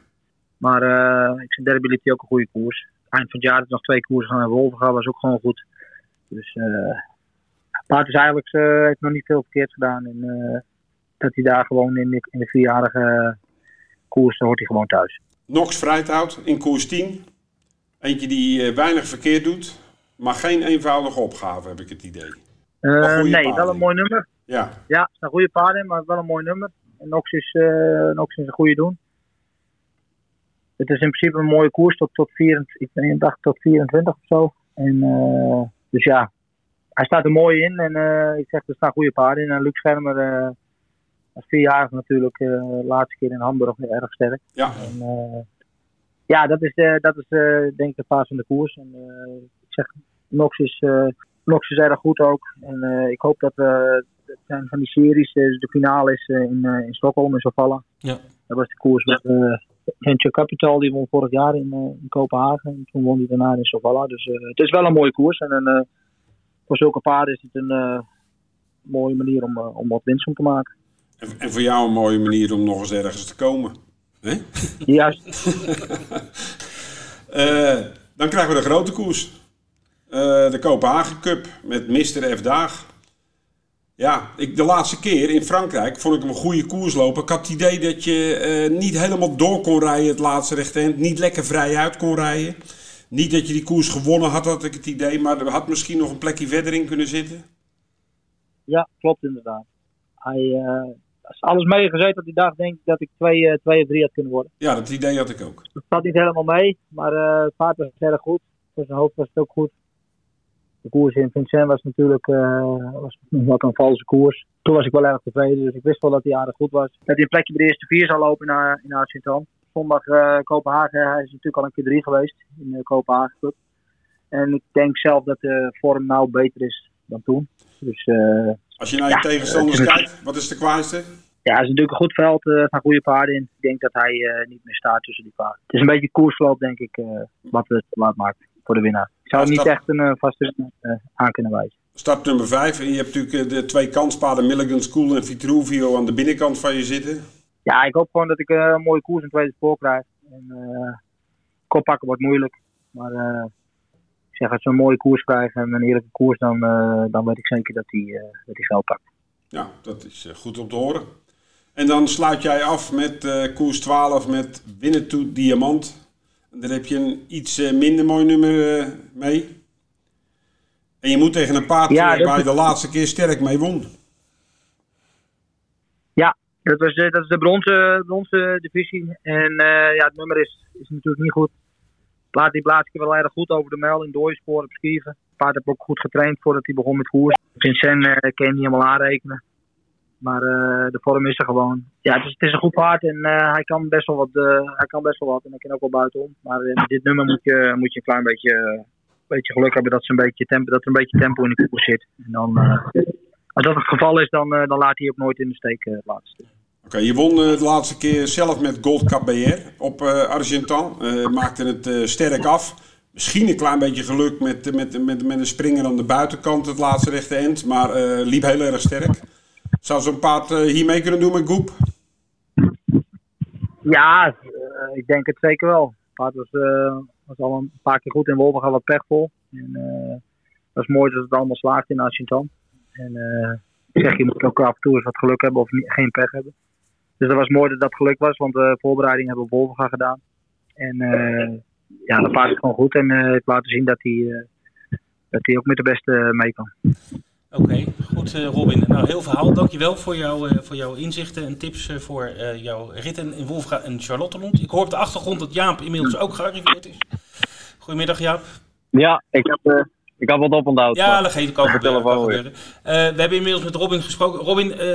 Maar uh, ik zijn derby liep hij ook een goede koers. Eind van het jaar is nog twee koersen gaan Wolven gaan, was ook gewoon goed. Dus uh, Paard is eigenlijk uh, heeft nog niet veel verkeerd gedaan. En dat hij daar gewoon in de, in de vierjarige koers, dan hoort hij gewoon thuis. Nox Vrijthout in koers 10. Eentje die weinig verkeerd doet, maar geen eenvoudige opgave, heb ik het idee. nee, wel een mooi nummer. Ja. Ja, een goede paard maar wel een mooi nummer. Nox is, uh, Nox is een goede doen. Het is in principe een mooie koers tot, tot, 24, ik dacht tot 24 of zo. En, uh, dus ja, hij staat er mooi in. En uh, ik zeg, er staan goede paarden in. En Luc Schermer uh, als vierjarig natuurlijk de laatste keer in Hamburg erg sterk. Ja. En, ja, dat is, dat is denk ik de fase van de koers. En ik zeg, Nox is, Nox is erg goed ook. En ik hoop dat we het zijn van die series. Dus de finale is in, in Stockholm, in Sofalla. Ja. Dat was de koers met uh, Venture Capital, die won vorig jaar in, uh, in Kopenhagen. En toen won hij daarna in Sofalla. Dus uh, het is wel een mooie koers. En een, voor zulke paarden is het een mooie manier om, om wat winst om te maken. En, en, voor jou een mooie manier om nog eens ergens te komen. Hè? Juist. dan krijgen we de grote koers. De Kopenhagen Cup met Mr. F. Daag. Ja, ik, de laatste keer in Frankrijk vond ik hem een goede koers lopen. Ik had het idee dat je uh, niet helemaal door kon rijden het laatste rechterhand. Niet lekker vrij uit kon rijden. Niet dat je die koers gewonnen had, had ik het idee. Maar er had misschien nog een plekje verder in kunnen zitten. Ja, klopt inderdaad. Hij, uh, als alles meegezeten had die dag, denk ik dat ik twee, uh, twee of drie had kunnen worden. Ja, dat idee had ik ook. Dat zat niet helemaal mee, maar het paard was erg goed. Voor zijn hoofd was het ook goed de koers in Vincent was natuurlijk uh, was wat een valse koers. Toen was ik wel erg tevreden, dus ik wist wel dat hij aardig goed was. Dat hij een plekje bij de eerste vier zou lopen in, in Argentan. Zondag uh, Kopenhagen, hij is natuurlijk al een keer drie geweest in de Kopenhagen Club. En ik denk zelf dat de vorm nou beter is dan toen. Dus, uh, Als je naar je ja, tegenstanders kijkt, wat is de kwaaiste? Ja, het is natuurlijk een goed veld, er staan goede paarden in. Ik denk dat hij niet meer staat tussen die paarden. Het is een beetje koersloop, denk ik, wat het laat maakt voor de winnaar. Ik zou niet echt een uh, vaste uh, aan kunnen wijzen. Start nummer 5. En je hebt natuurlijk de twee kanspaden Milligan School en Vitruvio aan de binnenkant van je zitten. Ja, ik hoop gewoon dat ik een mooie koers in tweede spoor krijg. En, kop pakken wordt moeilijk. Maar ik zeg, als we een mooie koers krijgen en een eerlijke koers, dan, dan weet ik zeker dat hij dat die geld pakt. Ja, dat is goed om te horen. En dan sluit jij af met koers 12 met Winnen to Diamant. Daar heb je een iets uh, minder mooi nummer uh, mee. En je moet tegen een paard ja, waar je de laatste keer sterk mee won. Ja, dat, was, dat is de bronzen, bronzen divisie. En ja, het nummer is, is natuurlijk niet goed. Paard die blaast wel erg goed over de mijl in dooiespoor op schieven. Paard heb ook goed getraind voordat hij begon met koers. Vincent uh, kan je niet helemaal aanrekenen. Maar uh, de vorm is er gewoon. Ja, het is, het is een goed paard en uh, hij, kan best wel wat, uh, hij kan best wel wat. En hij kan ook wel buitenom. Maar dit nummer moet je, moet je een klein beetje, beetje geluk hebben dat, ze een beetje tempo, dat er een beetje tempo in de koers zit. En dan, als dat het geval is, dan, dan laat hij ook nooit in de steek het laatste. Oké, je won de laatste keer zelf met Gold KBR op Argentan. maakte het sterk af. Misschien een klein beetje geluk met, met, met, met een springer aan de buitenkant, het laatste rechte eind. Maar liep heel erg sterk. Zou zo'n paard uh, hier mee kunnen doen met Goep? Ja, uh, ik denk het zeker wel. Het paard was, uh, was al een paar keer goed in Wolven, gaat wat pechvol. En het was mooi dat het allemaal slaagt in Argentan. En ik zeg, je moet ook af en toe eens wat geluk hebben of geen pech hebben. Dus dat was mooi dat dat geluk was, want de voorbereiding hebben we Wolven gedaan. En ja, dat paard is gewoon goed en heeft laten zien dat hij, dat hij ook met de beste mee kan. Oké, goed uh, Robin. Nou, heel verhaal. Dankjewel voor, jou, uh, voor jouw inzichten en tips uh, voor jouw ritten in Wolfga en Charlottenlund. Ik hoor op de achtergrond dat Jaap inmiddels ook gearriveerd is. Goedemiddag Jaap. Ja, ik heb, Ik had wat op onthoud. Ja, dat geeft kan Op de gebeuren. telefoon weer. Eh, we hebben inmiddels met Robin gesproken. Robin, eh,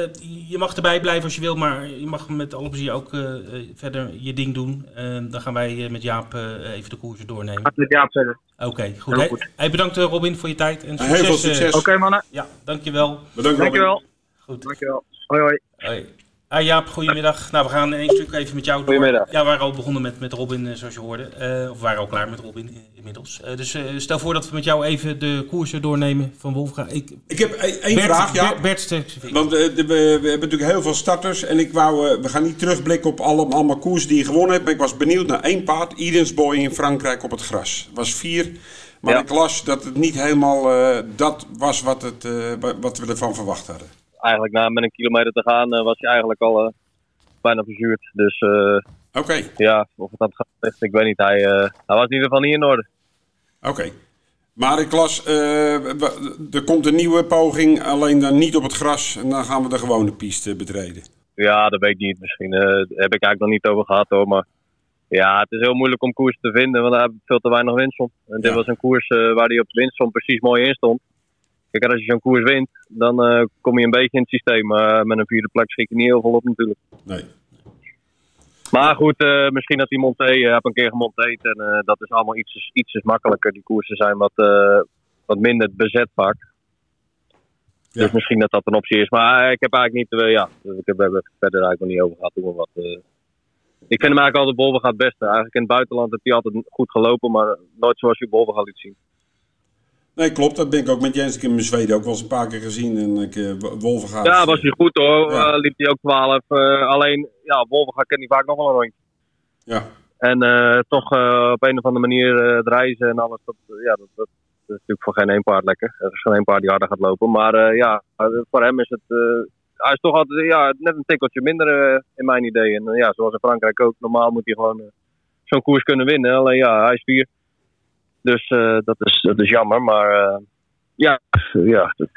je mag erbij blijven als je wil, maar je mag met alle plezier ook eh, eh, verder je ding doen. Eh, dan gaan wij eh, met Jaap eh, even de koersen doornemen. Gaat met Jaap verder. Oké, goed. Heel Hey, goed. hey, bedankt eh, Robin voor je tijd en succes. Heel veel eh, succes. Oké mannen, ja, dankjewel. Bedankt Robin. dankjewel. Goed. Dankjewel. Hoi hoi. Hoi. Ah, Jaap, goedemiddag. Nou, we gaan één stuk even met jou door. Goedemiddag. Ja, we waren al begonnen met, met Robin, eh, zoals je hoorde. Eh, of we waren al klaar met Robin eh, inmiddels. Eh, dus eh, stel voor dat we met jou even de koersen doornemen van Wolfga. Ik, Ik heb één één Bert, vraag, ja. Bert. Want de- we, we hebben natuurlijk heel veel starters. En ik wou, we gaan niet terugblikken op alle, allemaal koers die je gewonnen hebt. Maar ik was benieuwd naar één paard. Edensboy in Frankrijk op het gras. Het was vier. Maar Ja. ik las dat het niet helemaal eh, dat was wat, het, eh, wa- wat we ervan verwacht hadden. Eigenlijk na met een kilometer te gaan eh, was hij eigenlijk al eh, bijna verzuurd. Dus eh, ja, of het had gezegd, ik weet niet. Hij, hij was in ieder geval niet in orde. oké. Maar ik las, er komt een nieuwe poging. Alleen dan niet op het gras. En dan gaan we de gewone piste betreden. Ja, dat weet ik niet. Misschien daar heb ik eigenlijk nog niet over gehad hoor. Maar ja, het is heel moeilijk om koers te vinden, want daar hebben we veel te weinig winstsom. En dit was een koers waar hij op de winstsom precies mooi in stond. Kijk, als je zo'n koers wint, dan eh, kom je een beetje in het systeem. Maar met een vierde plek schrik je niet heel veel op natuurlijk. Nee. Maar goed, eh, misschien dat die Monté, eh heb een keer gemonteerd en dat is allemaal iets, iets makkelijker. Die koersen zijn wat, wat minder bezet vaak. Ja. Dus misschien dat dat een optie is. Maar ik heb eigenlijk niet, ja, ik heb er verder eigenlijk nog niet over gehad. We wat. Ik vind hem eigenlijk altijd Bolver gaat het beste. Eigenlijk in het buitenland heeft hij altijd goed gelopen, maar nooit zoals je Bolver gaat liet zien. Nee, klopt. Dat ben ik ook met Jens. Ik heb hem in Zweden ook wel eens een paar keer gezien. En ik, uh. Ja, was hij goed hoor. Ja. Eh, liep hij ook 12. eh, alleen, ja, Wolver kent hij vaak nog wel een rondje. Ja. En toch op een of andere manier het reizen en alles, dat, ja, dat, dat, is natuurlijk voor geen één paard lekker. Er is geen één paard die harder gaat lopen. Maar ja, voor hem is het, hij is toch altijd ja, net een tikkeltje minder in mijn idee. En ja, zoals in Frankrijk ook, normaal moet hij gewoon zo'n koers kunnen winnen. Alleen ja, hij is vier. Dus eh, dat, is, dat is jammer, maar eh, ja, ja dat,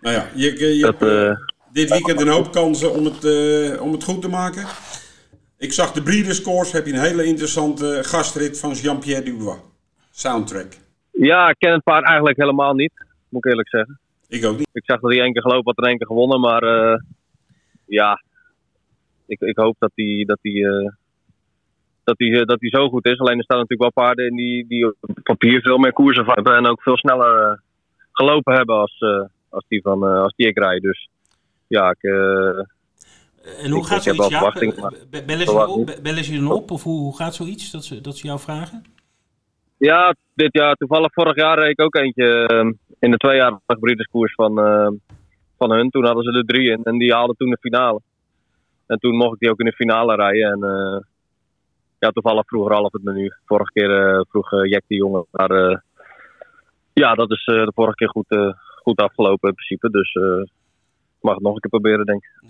Nou ja, je, je dat, hebt eh, eh, dit weekend een hoop kansen om het, eh, om het goed te maken. Ik zag de Breeders' Course. Heb je een hele interessante gastrit van Jean-Pierre Dubois. Soundtrack. ja, ik ken het paard eigenlijk helemaal niet, moet ik eerlijk zeggen. Ik ook niet. Ik zag dat hij één keer gelopen had en één keer gewonnen, maar eh, ja, ik, ik hoop dat hij, dat, hij, eh, dat, hij, eh, dat hij zo goed is. Alleen er staan natuurlijk wel paarden in die, die op papier veel meer koersen van hebben en ook veel sneller eh, gelopen hebben als, eh, als, die van, als die ik rijd. Dus ja, ik, En hoe Ik- gaat zoiets, Be- Bellen ze, op? bellen ze je dan op? Of hoe, hoe gaat zoiets? Dat ze, dat ze jou vragen? ja, dit jaar, toevallig vorig jaar reed ik ook eentje in de tweejarige breederskoers van, eh, van hun. Toen hadden ze er drie in en die haalden toen de finale. En toen mocht ik die ook in de finale rijden. En ja, toevallig vroeg Ralf het menu. Vorige keer eh, vroeg eh, Jack de Jonge. Maar eh, ja, dat is de vorige keer goed, goed afgelopen in principe. Dus ik mag het nog een keer proberen, denk ik.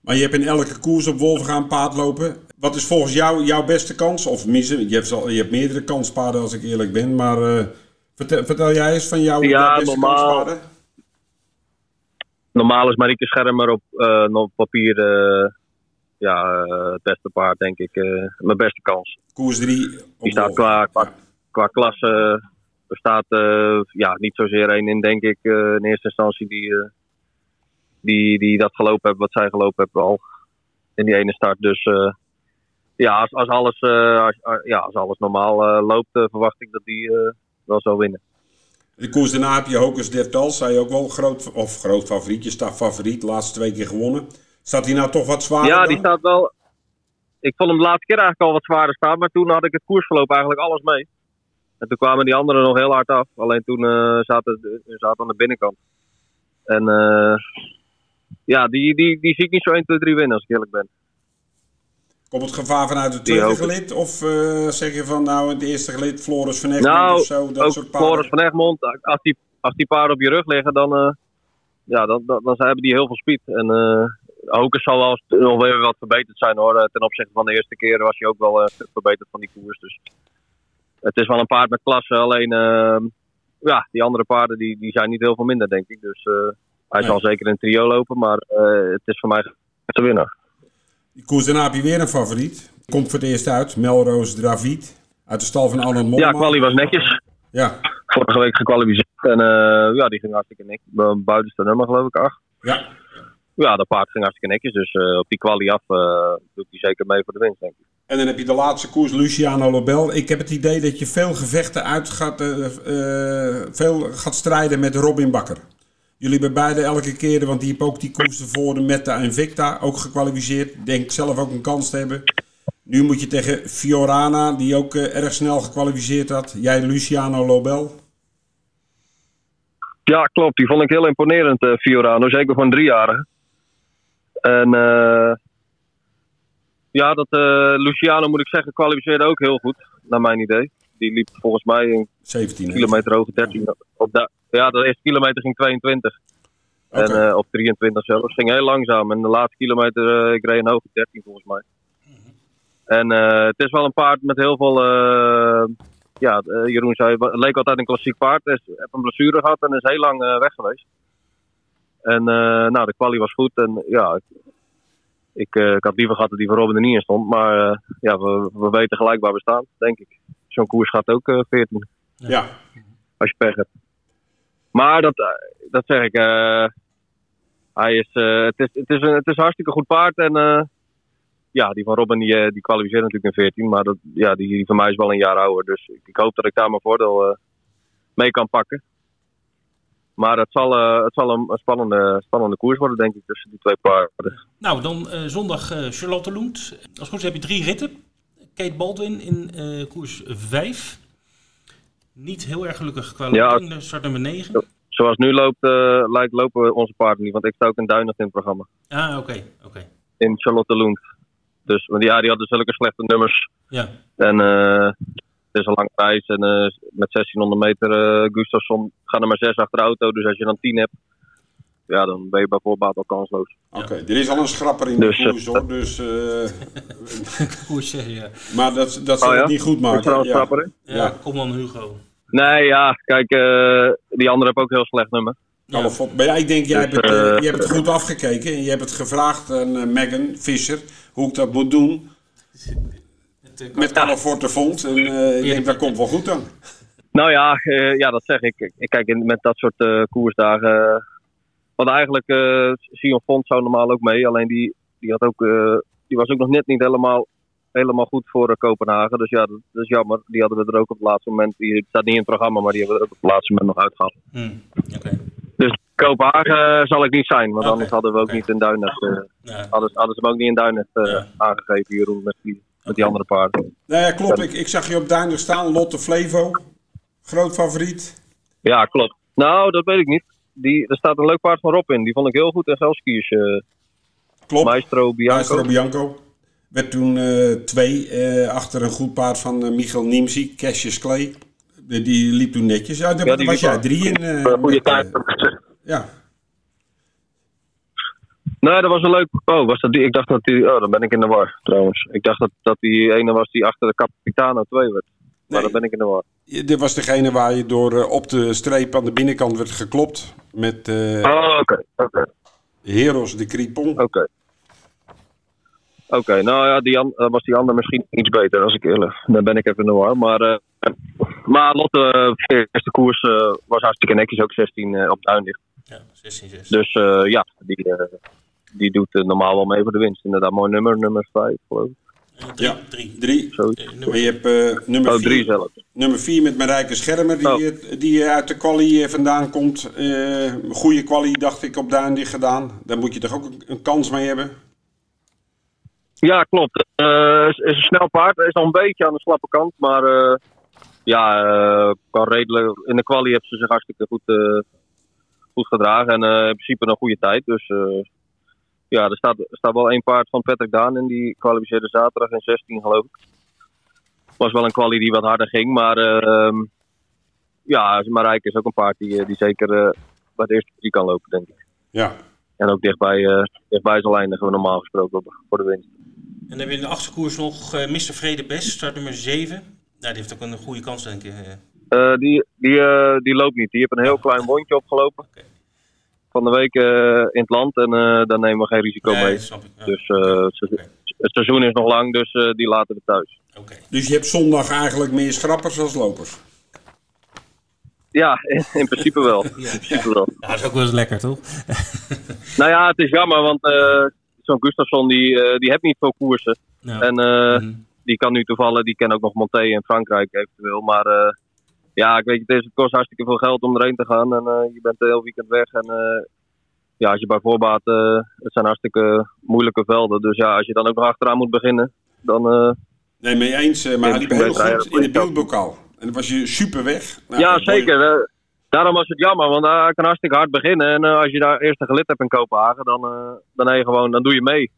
Maar je hebt in elke koers op Wolvenga een paard lopen. Wat is volgens jou jouw beste kans? Of missen? Je hebt, al, je hebt meerdere kanspaarden als ik eerlijk ben. Maar vertel, vertel jij eens van jou, Ja, jouw beste normaal- kanspaarden. Normaal is Marieke Schermer op, op papier ja, eh, het beste paard, denk ik. eh, mijn beste kans. Koers 3 Die staat qua, klasse. Er staat eh, ja, niet zozeer één in, denk ik, eh, in eerste instantie die, eh, die, die dat gelopen hebben, wat zij gelopen hebben al in die ene start. Dus eh, ja, als, als, alles, eh, als, ja, als alles normaal eh, loopt, eh, verwacht ik dat die eh, wel zou winnen. De koers daarna heb je Hocus Dertal. Zei je ook wel groot, of groot favoriet. Je staat favoriet. De laatste twee keer gewonnen. Staat hij nou toch wat zwaarder Ja, dan? die staat wel. Ik vond hem de laatste keer eigenlijk al wat zwaarder staan, maar toen had ik het koersverloop eigenlijk alles mee. En toen kwamen die anderen nog heel hard af. Alleen toen eh, zaten ze zaten aan de binnenkant. En eh, ja, die, die, die zie ik niet zo 1, 2, 3 winnen als ik eerlijk ben. Komt het gevaar vanuit het tweede gelid? Of eh, zeg je van nou het eerste gelid Floris van Egmond Nou, of zo? Dat ook soort paarden? Floris van Egmond, als die, als die paarden op je rug liggen, dan, ja, dan, dan, dan hebben die heel veel speed. En Hokers zal wel nog weer wat verbeterd zijn hoor. Eh, Ten opzichte van de eerste keer was hij ook wel eh, verbeterd van die koers. Dus het is wel een paard met klasse. Alleen, eh, ja, die andere paarden die, die zijn niet heel veel minder, denk ik. Dus eh, hij Nee. zal zeker in trio lopen, maar het is voor mij te winnen. Die koers daarna heb je weer een favoriet. Komt voor het eerst uit. Melrose Dravid. Uit de stal van Arnold Mollema. Ja, kwalie was netjes. Ja, Vorige week gekwalificeerd. En uh, ja, die ging hartstikke netjes. Buitenste nummer geloof ik, acht. Ja. Ja, dat paard ging hartstikke netjes. Dus uh, op die kwalie af uh, doet hij zeker mee voor de winst, denk ik. En dan heb je de laatste koers, Luciano Lobel. Ik heb het idee dat je veel gevechten uit gaat, veel gaat strijden met Robin Bakker. Jullie hebben beide elke keer, want die heeft ook die koers ervoor, de Meta en Victa, ook gekwalificeerd. Denk zelf ook een kans te hebben. Nu moet je tegen Fiorana, die ook erg snel gekwalificeerd had. Jij Luciano Lobel. Ja, klopt. Die vond ik heel imponerend, Fiorano. Zeker een driejarige. En uh, ja, dat uh, Luciano, moet ik zeggen, kwalificeerde ook heel goed, naar mijn idee. Die liep volgens mij een 17 kilometer over 13. Op de, ja, de eerste kilometer ging 22. Okay. En, uh, of 23 zelfs. Ging heel langzaam. En de laatste kilometer, uh, ik reed een hoge 13 volgens mij. Mm -hmm. En het is wel een paard met heel veel ja, Jeroen zei, het leek altijd een klassiek paard. Hij heeft een blessure gehad en is heel lang uh, weg geweest. En uh, nou, de kwalie was goed. En ja, ik, uh, ik had liever gehad dat die van Robin er niet in stond. Maar ja, we, we weten gelijk waar we staan, denk ik. Zo'n koers gaat ook 14. Ja. Als je pech hebt. Maar dat, dat zeg ik. hij is, het, is, het, is een, het is een hartstikke goed paard. En ja, die van Robin die, die kwalificeert natuurlijk in 14. Maar dat, ja, die, die van mij is wel een jaar ouder. Dus ik, ik hoop dat ik daar mijn voordeel uh, mee kan pakken. Maar het zal, uh, het zal een, een, spannende, spannende koers worden, denk ik, tussen die twee paarden. Nou, dan uh, zondag Charlotte Loent. Als goed is heb je drie ritten. Kate Baldwin in koers 5. Niet heel erg gelukkig gekwalificeerd. Ja, start nummer 9. Zoals nu loopt, lijkt, lopen onze paarden niet. Want ik sta ook in Duinig in het programma. Ah, oké. Okay, okay. In Charlotte Loent. Dus, want ja, die hadden zulke slechte nummers. Ja. En is een lange reis. En uh, met 1600 meter, uh, Gustafsson gaat er maar 6 achter de auto. Dus als je dan 10 hebt, ja, dan ben je bij voorbaat al kansloos. Oké, okay, er is al een schrapper in dus, de koers hoor. Dus, koers, ja. Maar dat, dat zal oh, ja? het niet goed maken. Is er ja. in? Ja, ja, kom dan Hugo. Nee, ja, kijk, die andere heb ook een heel slecht nummer. Ja. Maar ja, ik denk, jij hebt, het, uh, je hebt het goed afgekeken. En je hebt het gevraagd aan uh, Megan Visser hoe ik dat moet doen. Met Califorte Font. En uh, ik denk, dat komt wel goed dan. Nou ja, ja dat zeg ik. ik kijk, met dat soort koersdagen... want eigenlijk, Sion Font zou normaal ook mee. Alleen die, die, had ook, die was ook nog net niet helemaal, helemaal goed voor Kopenhagen. Dus ja, dat, dat, is jammer. Die hadden we er ook op het laatste moment... Die staat niet in het programma, maar die hebben we er ook op het laatste moment nog uitgehaald. Hmm. Okay. Dus Kopenhagen zal ik niet zijn, want okay. anders hadden we ook okay. niet in Duinet. Uh, ja. hadden, hadden ze hem ook niet in Duinet uh, ja. aangegeven, Jeroen, met die, met die andere paarden. Nou ja, klopt. Ik, ik zag je op Duinet staan, Lotte Flevo. Groot favoriet. Ja, klopt. Nou, dat weet ik niet. Die, er staat een leuk paard van Rob in. Die vond ik heel goed in Gelskiers. Uh, klopt. Maestro Bianco. Maestro Bianco. Werd toen twee achter een goed paard van Michael Niemzi, Cassius Clay. Die liep toen netjes. Ja, daar ja, was jij drie in. Goede tijd. Ja. Nee, dat was een leuk. Oh, was dat die? Ik dacht dat die. Oh, dan ben ik in de war trouwens. Ik dacht dat, dat die ene was die achter de Capitano 2 werd. Maar nee. dan ben ik in de war. Dit was degene waar je door uh, op de streep aan de binnenkant werd geklopt. Met. Uh, oh, oké. Okay. Okay. Heros de Cripon. Oké. Okay. Oké, okay, nou ja, die an, was die ander misschien iets beter als ik eerlijk. Dan ben ik even in de war. Maar, uh, maar Lotte, uh, eerste koers uh, was hartstikke netjes, ook 16 op Duindicht. Ja, 16, 16. Dus ja, die, die doet normaal wel mee voor de winst. Inderdaad, mooi nummer, nummer 5 geloof ik. Drie, ja, drie. drie. nummer, je hebt nummer 4 oh, drie zelf. Nummer 4 met Marijke Schermer, die, oh. die uit de quali vandaan komt. goede quali, dacht ik, op Duindicht gedaan. Daar moet je toch ook een kans mee hebben? Ja, klopt. Uh, is, is een snel paard. Is al een beetje aan de slappe kant. Maar uh, ja, uh, kan redelijk. In de kwalie heeft ze zich hartstikke goed, goed gedragen. En in principe een goede tijd. Dus ja, er staat, er staat wel één paard van Patrick Daan in. Die kwalificeerde zaterdag in 16 geloof ik. Was wel een kwalie die wat harder ging. Maar ehm, ja, Marijke is ook een paard die, die zeker bij de eerste drie kan lopen, denk ik. Ja. En ook dichtbij, dichtbij zal eindigen we normaal gesproken voor de winst. En dan heb je in de achterkoers nog uh, Mr. Vrede Best, start nummer 7. Nou, die heeft ook een goede kans, denk ik. Uh, die, die, uh, die loopt niet. Die heeft een heel klein wondje opgelopen. Okay. Van de week in het land en daar nemen we geen risico nee, mee. Snap ik. Ja. Dus het, okay. het seizoen is nog lang, dus die laten we thuis. Okay. Dus je hebt zondag eigenlijk meer schrappers als lopers? Ja, in, principe wel. ja. Ja, dat is ook wel eens lekker, toch? nou ja, het is jammer, want uh, zo'n Gustafsson die, uh, die heeft niet veel koersen. En uh, mm. die kan nu toevallig, die ken ook nog Monté in Frankrijk eventueel. Maar ja, ik weet het, is, het kost hartstikke veel geld om erheen te gaan. En je bent een heel weekend weg. En ja, als je bij voorbaat, het zijn hartstikke moeilijke velden. Dus ja, als je dan ook nog achteraan moet beginnen, dan... nee, mee eens. maar hij liep heel goed in de beeldbokaal. En dan was je super weg. Nou, ja, zeker. Daarom was het jammer, want hij kan hartstikke hard beginnen. En uh, als je daar eerst een gelid hebt in Kopenhagen, dan, uh, dan, je gewoon, dan doe je mee.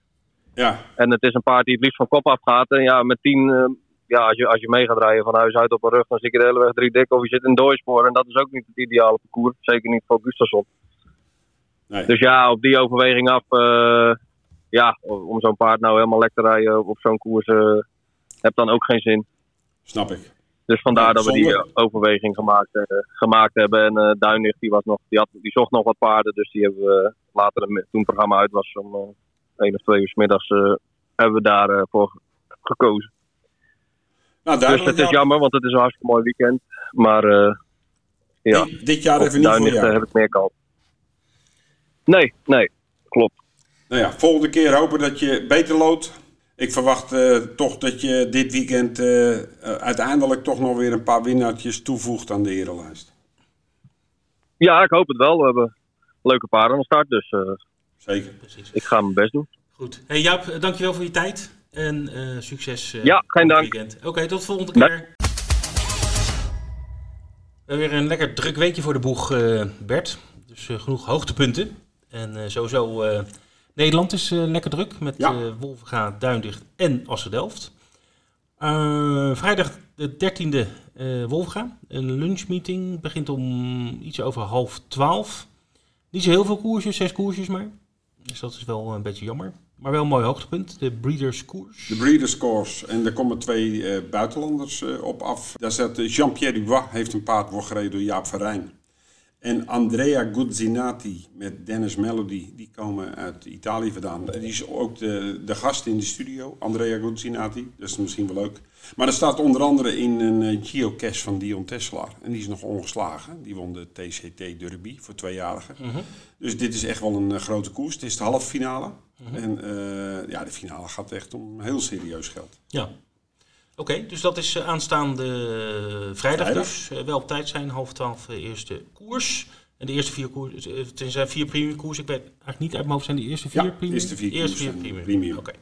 Ja. En het is een paard die het liefst van kop af gaat. En ja, met tien, ja, als je, als je mee gaat rijden van huis uit op een rug, dan zit je de hele weg drie dik of je zit in dooispoor. En dat is ook niet het ideale parcours. Zeker niet voor Gustafsson. Nee. Dus ja, op die overweging af, ja, om zo'n paard nou helemaal lekker te rijden op zo'n koers, heb dan ook geen zin. Snap ik. Dus vandaar dat we die eh, overweging gemaakt, uh, gemaakt hebben. En uh, Duinlicht die, was nog, die, had, die zocht nog wat paarden. Dus die hebben we later, toen het programma uit was, om uh, één of twee uur s middags, hebben we daarvoor voor gekozen. Nou, dus het is jammer, want het is een hartstikke mooi weekend. Maar ja, dit, dit jaar even niet Duinlicht heb ik meer kans. Nee, nee, klopt. Nou ja, volgende keer hopen dat je beter loodt ik verwacht uh, toch dat je dit weekend uh, uiteindelijk toch nog weer een paar winnaartjes toevoegt aan de erenlijst. Ja, ik hoop het wel. We hebben leuke paarden aan de start, dus uh, Zeker. Precies. ik ga mijn best doen. Goed. Hey Jaap, dankjewel voor je tijd en succes. ja, geen dank. Oké, okay, tot de volgende keer. We hebben weer een lekker druk weekje voor de boeg, Bert. Dus genoeg hoogtepunten. En sowieso Nederland is lekker druk met ja. Duindicht en Assen-Delft. Uh, vrijdag de 13e uh, Wolvenga. Een lunchmeeting begint om iets over half twaalf. Niet zo heel veel koersjes, zes koersjes maar. Dus dat is wel een beetje jammer. Maar wel een mooi hoogtepunt, de Breeders Koers. De Breeders Koers. En er komen twee buitenlanders op af. Daar zit Jean-Pierre Dubois, heeft een paard, wordt gereden door Jaap van Rijn. En Andrea Guzzinati met Dennis Melody, die komen uit Italië vandaan. Die is ook de, de gast in de studio, Andrea Guzzinati. Dat is misschien wel leuk. Maar er staat onder andere in een uh, geocache van Dion Tesla. En die is nog ongeslagen. Die won de TCT Derby voor tweejarigen. Uh Dus dit is echt wel een uh, grote koers. Het is de halve finale. Uh En uh, ja, de finale gaat echt om heel serieus geld. Ja, Oké, dus dat is eh, aanstaande vrijdag, vrijdag. dus. Uh, wel op tijd zijn, half twaalf uh, eerste koers. En de eerste vier koers, het zijn vier premium koers. Ik weet eigenlijk niet uit mijn hoofd, zijn de eerste vier ja, premium? eerste vier, eerste vier premium. premium. Oké. Okay.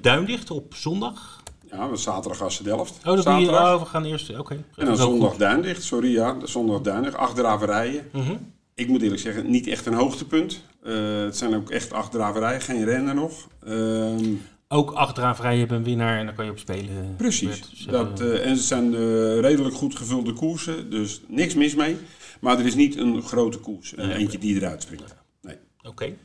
Duindicht op zondag. Ja, zaterdag Assen Delft. Oh, dat zaterdag. Je, oh, we gaan eerst, oké. Okay. En dan zondag. Duindicht, sorry ja, de zondag Duindicht. Acht draverijen. Mm -hmm. Ik moet eerlijk zeggen, niet echt een hoogtepunt. het zijn ook echt acht draverijen, geen rennen nog. Uh, ook achteraan vrij hebben een winnaar en dan kan je op spelen. Precies. Dus, dat, uh, en ze zijn uh, redelijk goed gevulde koersen, dus niks mis mee. Maar er is niet een grote koers, een eentje die eruit springt. Nee. Oké. Okay.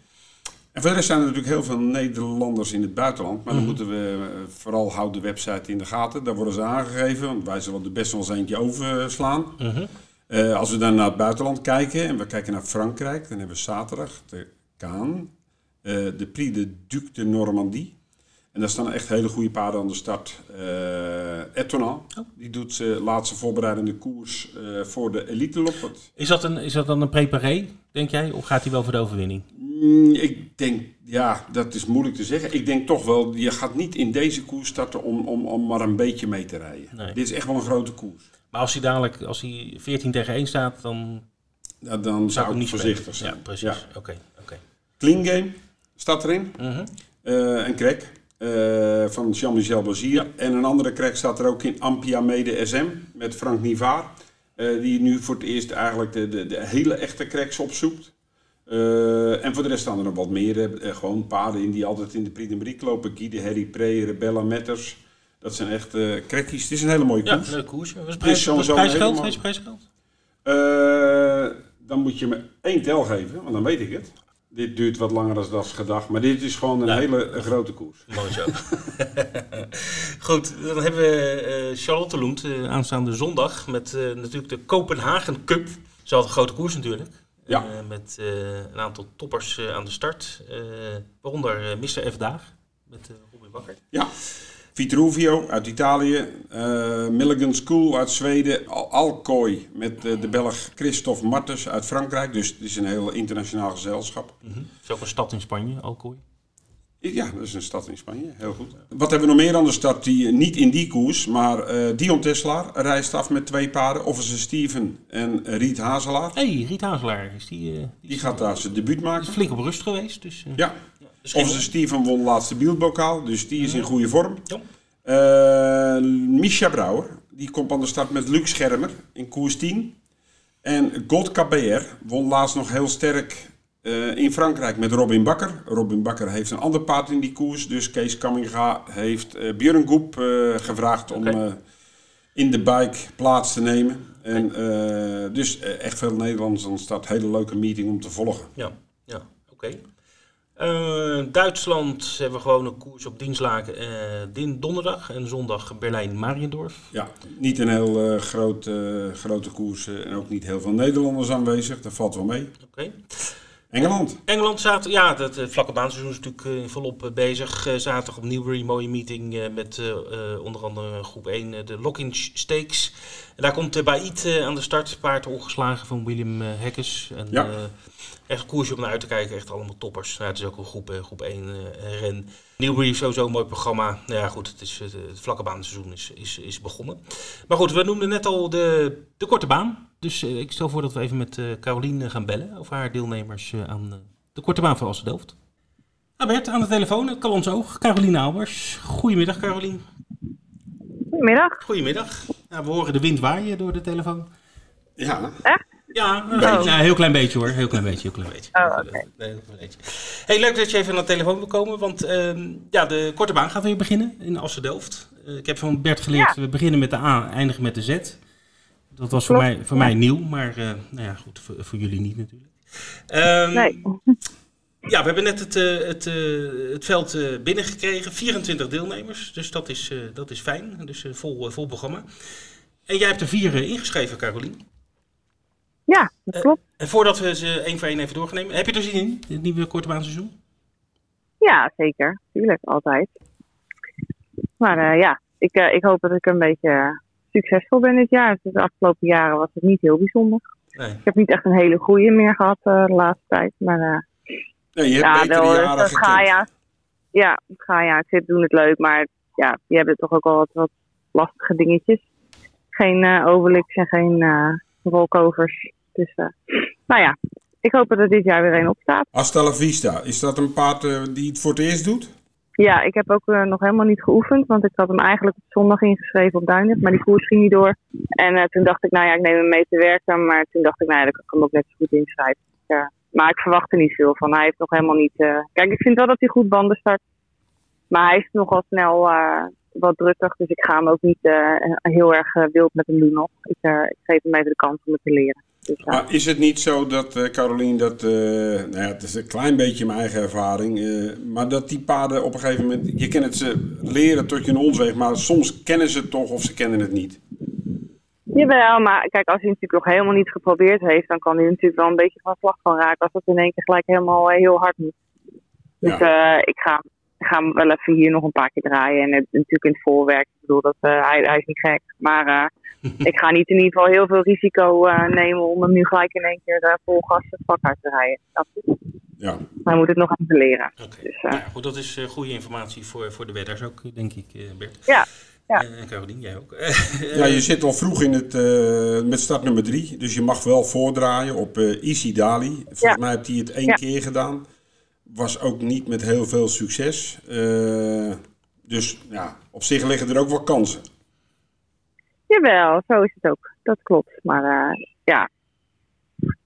En verder zijn er natuurlijk heel veel Nederlanders in het buitenland. Maar mm -hmm. dan moeten we vooral houden de website in de gaten. Daar worden ze aangegeven, want wij zullen er best wel eens eentje overslaan. Mm -hmm. uh, als we dan naar het buitenland kijken en we kijken naar Frankrijk, dan hebben we zaterdag de Cannes, de Prix de Duc de Normandie. En daar staan echt hele goede paarden aan de start. Uh, oh. die doet uh, laatste voorbereidende koers uh, voor de Elite Loppert. Is dat, een, is dat dan een preparé, denk jij? Of gaat hij wel voor de overwinning? Mm, ik denk, ja, dat is moeilijk te zeggen. Ik denk toch wel, je gaat niet in deze koers starten om, om, om maar een beetje mee te rijden. Nee. Dit is echt wel een grote koers. Maar als hij dadelijk, als hij 14 tegen 1 staat, dan... Ja, dan zou ik niet voorzichtig zijn. Ja, precies. Oké. Okay. Okay. Clean Game staat erin. -huh. en Crack. Uh, van Jean-Michel Bazier. Ja. En een andere crack staat er ook in Ampia Mede SM met Frank Nivaar. Uh, die nu voor het eerst eigenlijk de, de, de hele echte cracks opzoekt. Uh, en voor de rest staan er nog wat meer. gewoon paarden in die altijd in de Prix lopen. Guy de Harry Pre, Rebella Metters. Dat zijn echt uh, crackies. Het is een hele mooie koers. Ja, leuke koers. Wat is prijs, prijsgeld? Helemaal... Is prijsgeld? dan moet je me één tel geven, want dan weet ik het. Dit duurt wat langer dan dat gedacht, maar dit is gewoon een hele grote koers. Mooi zo. Goed, dan hebben we uh, Charlotte Loent aanstaande zondag met natuurlijk de Kopenhagen Cup. Zo een grote koers natuurlijk. Ja. met een aantal toppers aan de start. waaronder Mr. F. Daag met Robin Bakker. Ja. Vitruvio uit Italië, uh, Milligan School uit Zweden, Al Alcoy met uh, de Belg Christophe Martens uit Frankrijk. Dus het is een heel internationaal gezelschap. Mm -hmm. Ook een stad in Spanje, Alcoy? Ja, dat is een stad in Spanje, heel goed. Wat hebben we nog meer aan de stad die niet in die koers, maar uh, Dion Teslaar reist af met twee paarden. Officer Steven en Riet Hazelaar. Hé, hey, Riet Hazelaar, is die... Uh, die, die gaat daar zijn debuut maken. Is flink op rust geweest, dus... Uh, ja. ja Officer Steven won laatste beeldbokaal, dus die is in goede vorm. Ja. Misha Brouwer, die komt aan de start met Luc Schermer in koers 10. En God KBR won laatst nog heel sterk uh, in Frankrijk met Robin Bakker. Robin Bakker heeft een ander paard in die koers. Dus Kees Kamminga heeft uh, Björn Goep uh, gevraagd om in de bike plaats te nemen. En, dus echt veel Nederlanders aan start. Hele leuke meeting om te volgen. Ja, ja oké. Okay. Duitsland hebben we gewoon een koers op Dienstlaken. din donderdag en zondag Berlijn-Mariendorf. Ja, niet een heel groot, grote koers en ook niet heel veel Nederlanders aanwezig. Dat valt wel mee. Oké. Okay. Engeland. Engeland zaten, ja, het, het vlakke baanseizoen is natuurlijk uh, volop bezig. Uh, zaterdag op Newbury, mooie meeting met onder andere groep 1, de Locking Stakes. En daar komt Bait aan de start, paard ongeslagen van William Hekkes. En, ja. echt koersje om naar uit te kijken, echt allemaal toppers. Nou, het is ook een groep, groep 1 ren. Newbury is sowieso een mooi programma. Nou ja, goed, het, is, het, het vlakke baanseizoen is, is, is begonnen. Maar goed, we noemden net al de, de korte baan. Dus uh, ik stel voor dat we even met uh, Carolien gaan bellen over haar deelnemers uh, aan de korte baan van Delft. Albert, aan de telefoon, Kalons Oog, Carolien Albers. Goedemiddag, Carolien. Goedemiddag. Goedemiddag. Nou, we horen de wind waaien door de telefoon. Ja. Echt? Ja, een oh. nou, heel klein beetje hoor. Heel klein beetje, heel klein beetje. Oh, oké. Okay. Hey, leuk dat je even aan de telefoon wil komen, want uh, ja, de korte baan gaat weer beginnen in Assen-Delft. Uh, ik heb van Bert geleerd, ja. we beginnen met de A, eindigen met de Z. Dat was voor, mij, voor ja. mij nieuw, maar uh, nou ja, goed, voor, voor jullie niet natuurlijk. Um, nee. Ja, we hebben net het, uh, het, uh, het veld binnengekregen. 24 deelnemers, dus dat is, dat is fijn. Dus vol, vol programma. En jij hebt er vier ingeschreven, Carolien. Ja, dat klopt. en voordat we ze één voor één even doorgaan heb je er zin in, het nieuwe korte baanseizoen? Ja, zeker. Tuurlijk, altijd. Maar ja, ik, ik hoop dat ik een beetje succesvol ben dit jaar. Dus de afgelopen jaren was het niet heel bijzonder. Nee. Ik heb niet echt een hele goede meer gehad uh, de laatste tijd. Maar uh, nee, je hebt ja, wel, jaren gekend. Gaia, ja, Gaia, ik zit doen het leuk. Maar ja, je hebt toch ook al wat, wat lastige dingetjes. Geen uh, overliks en geen uh, rolkovers. Dus nou ja, ik hoop dat er dit jaar weer een opstaat. Hasta la vista, is dat een paard die het voor het eerst doet? Ja, ik heb ook uh, nog helemaal niet geoefend, want ik had hem eigenlijk op zondag ingeschreven op Duinig, maar die koers ging niet door. En uh, toen dacht ik, nou ja, ik neem hem mee te werken, maar toen dacht ik, nou ja, dan kan ik hem ook net zo goed inschrijven. Ja. Maar ik verwacht er niet veel van. Hij heeft nog helemaal niet... Uh... Kijk, ik vind wel dat hij goed banden start, maar hij is nogal snel wat drukker, dus ik ga hem ook niet heel erg wild met hem doen nog. Ik, ik geef hem even de kans om het te leren. Dus, maar is het niet zo dat, uh, Carolien, dat, uh, nou ja, het is een klein beetje mijn eigen ervaring, uh, maar dat die paarden op een gegeven moment, je kan het ze leren tot je een ons maar soms kennen ze het toch of ze kennen het niet? Jawel, maar kijk, als hij natuurlijk nog helemaal niet geprobeerd heeft, dan kan hij natuurlijk wel een beetje van slag van raken als het in één keer gelijk helemaal heel hard moet. Dus ja. ik ga, ga hem wel even hier nog een paar keer draaien en het, natuurlijk in het voorwerk. Ik bedoel, dat, hij, hij is niet gek, maar ik ga niet in ieder geval heel veel risico uh, nemen om hem nu gelijk in één keer uh, vol gas het vak uit te rijden. Dat ja. Hij moet het nog even leren. Okay. Dus, uh, ja, goed, dat is goede informatie voor, voor de wedders ook, denk ik, Bert. Ja. Ja. En Carolien, jij ook. ja, je zit al vroeg in het, met start nummer drie, dus je mag wel voordraaien op Isi Dali. Volgens ja. mij heeft hij het één ja. keer gedaan. Was ook niet met heel veel succes. dus ja, op zich liggen er ook wel kansen. Jawel, zo is het ook. Dat klopt. Maar uh, ja,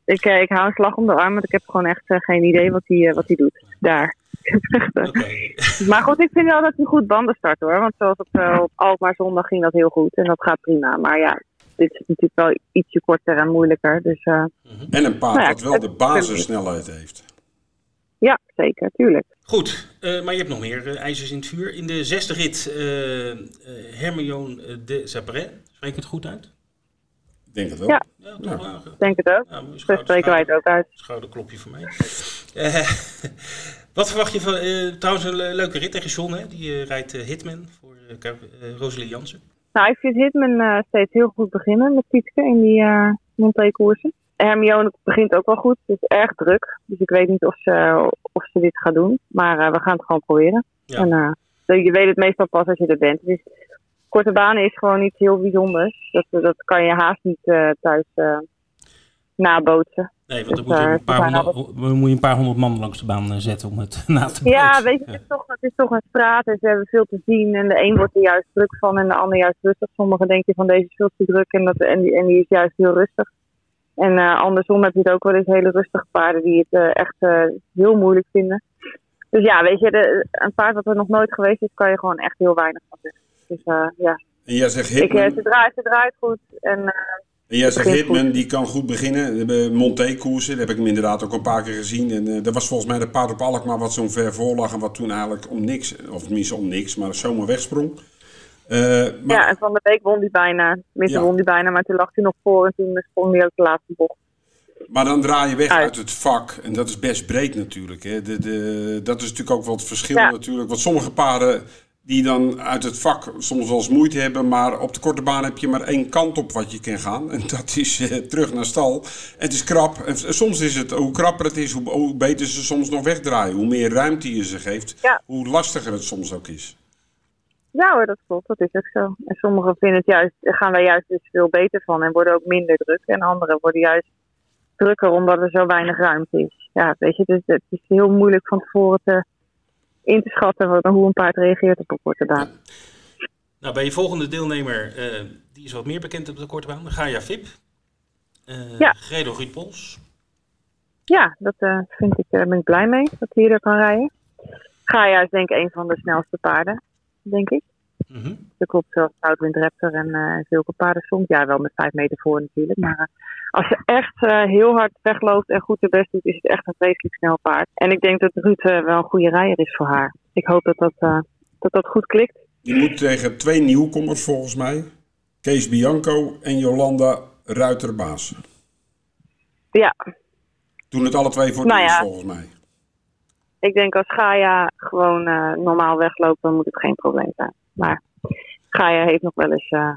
ik, uh, ik hou een slag om de arm, want ik heb gewoon echt uh, geen idee wat hij wat doet. Daar. Okay. maar goed, ik vind wel dat hij goed banden start hoor. Want zoals op, op Alkmaar zondag ging dat heel goed. En dat gaat prima. Maar ja, dit is natuurlijk wel ietsje korter en moeilijker. Dus, en een paard nou ja, dat wel de basissnelheid heeft. Ja, zeker, tuurlijk. Goed, uh, maar je hebt nog meer uh, ijzers in het vuur. In de zesde rit, uh, Hermione de Zabret. Spreek ik het goed uit? Ik denk het wel. Ja, ja, ja. denk het ook. Ja, spreken wij het ook uit. Schouderklopje voor mij. Wat verwacht je van, uh, trouwens een leuke rit tegen John, hè? Die uh, rijdt uh, Hitman voor Rosalie Jansen. Nou, ik vind Hitman steeds heel goed beginnen met fietsen in die uh, Monté-koersen. Hermione begint ook wel goed. Het is erg druk. Dus ik weet niet of ze, of ze dit gaat doen. Maar we gaan het gewoon proberen. Ja. En je weet het meestal pas als je er bent. Dus korte banen is gewoon iets heel bijzonders. Dat, dat kan je haast niet thuis nabootsen. Nee, want dan dus, moet, je een paar honderd, moet je een paar honderd man langs de baan eh, zetten om het na te Ja, weet je, het is, toch, het is toch een straat en ze hebben veel te zien. En de een wordt er juist druk van en de ander juist rustig. Sommigen denken van deze is veel te druk en, dat, en, die, en die is juist heel rustig. En uh, andersom heb je het ook wel eens hele rustige paarden die het uh, echt uh, heel moeilijk vinden. Dus ja, weet je, de, een paard wat er nog nooit geweest is, kan je gewoon echt heel weinig van zeggen. Dus ja. En jij zegt Hitman... Ik, ze, draait, ze draait goed en en jij zegt Hitman, die kan goed beginnen. Monté-koersen, daar heb ik hem inderdaad ook een paar keer gezien. En dat was volgens mij de paard op Alkmaar wat zo'n ver voor lag. En wat toen eigenlijk om niks, of tenminste om niks, maar zomaar wegsprong. Maar... Ja, en van de week won hij bijna. Tenminste ja. won hij bijna, maar toen lag hij nog voor en toen sprong hij ook de laatste bocht. Maar dan draai je weg uit het vak. En dat is best breed natuurlijk. Hè. De, de, dat is natuurlijk ook wel het verschil ja. natuurlijk. Want sommige paarden die dan uit het vak soms wel eens moeite hebben. Maar op de korte baan heb je maar één kant op wat je kan gaan. En dat is eh, terug naar stal. het is krap. En soms is het, hoe krapper het is, hoe, hoe, beter ze soms nog wegdraaien. Hoe meer ruimte je ze geeft, hoe lastiger het soms ook is. Ja hoor, dat klopt. Dat is ook zo. En sommigen vinden het juist, gaan wij juist dus veel beter van en worden ook minder druk. En anderen worden juist drukker omdat er zo weinig ruimte is. Ja, weet je, dus het is heel moeilijk van tevoren te in te schatten wat, hoe een paard reageert op een korte baan. Nou, bij je volgende deelnemer, uh, die is wat meer bekend op de korte baan, Gaia Vip. Uh, ja. Gredo Ruud Pols. Ja, dat uh, vind ik, daar ben ik blij mee, dat hij er kan rijden. Gaia is denk ik een van de snelste paarden, denk ik. Mm -hmm. Dat klopt, zoals Southwind Raptor en uh, zulke paarden soms. Ja, wel met vijf meter voor natuurlijk. Maar uh, als ze echt uh, heel hard wegloopt en goed haar best doet, is het echt een vreselijk snel paard. En ik denk dat Ruud wel een goede rijder is voor haar. Ik hoop dat dat, dat, dat goed klikt. Je moet tegen twee nieuwkomers volgens mij. Kees Bianco en Jolanda Ruiterbaas. Ja. Doen het alle twee voor nou ja. volgens mij. Ik denk als Gaia gewoon normaal wegloopt, dan moet het geen probleem zijn. Maar Gaia heeft nog wel eens uh,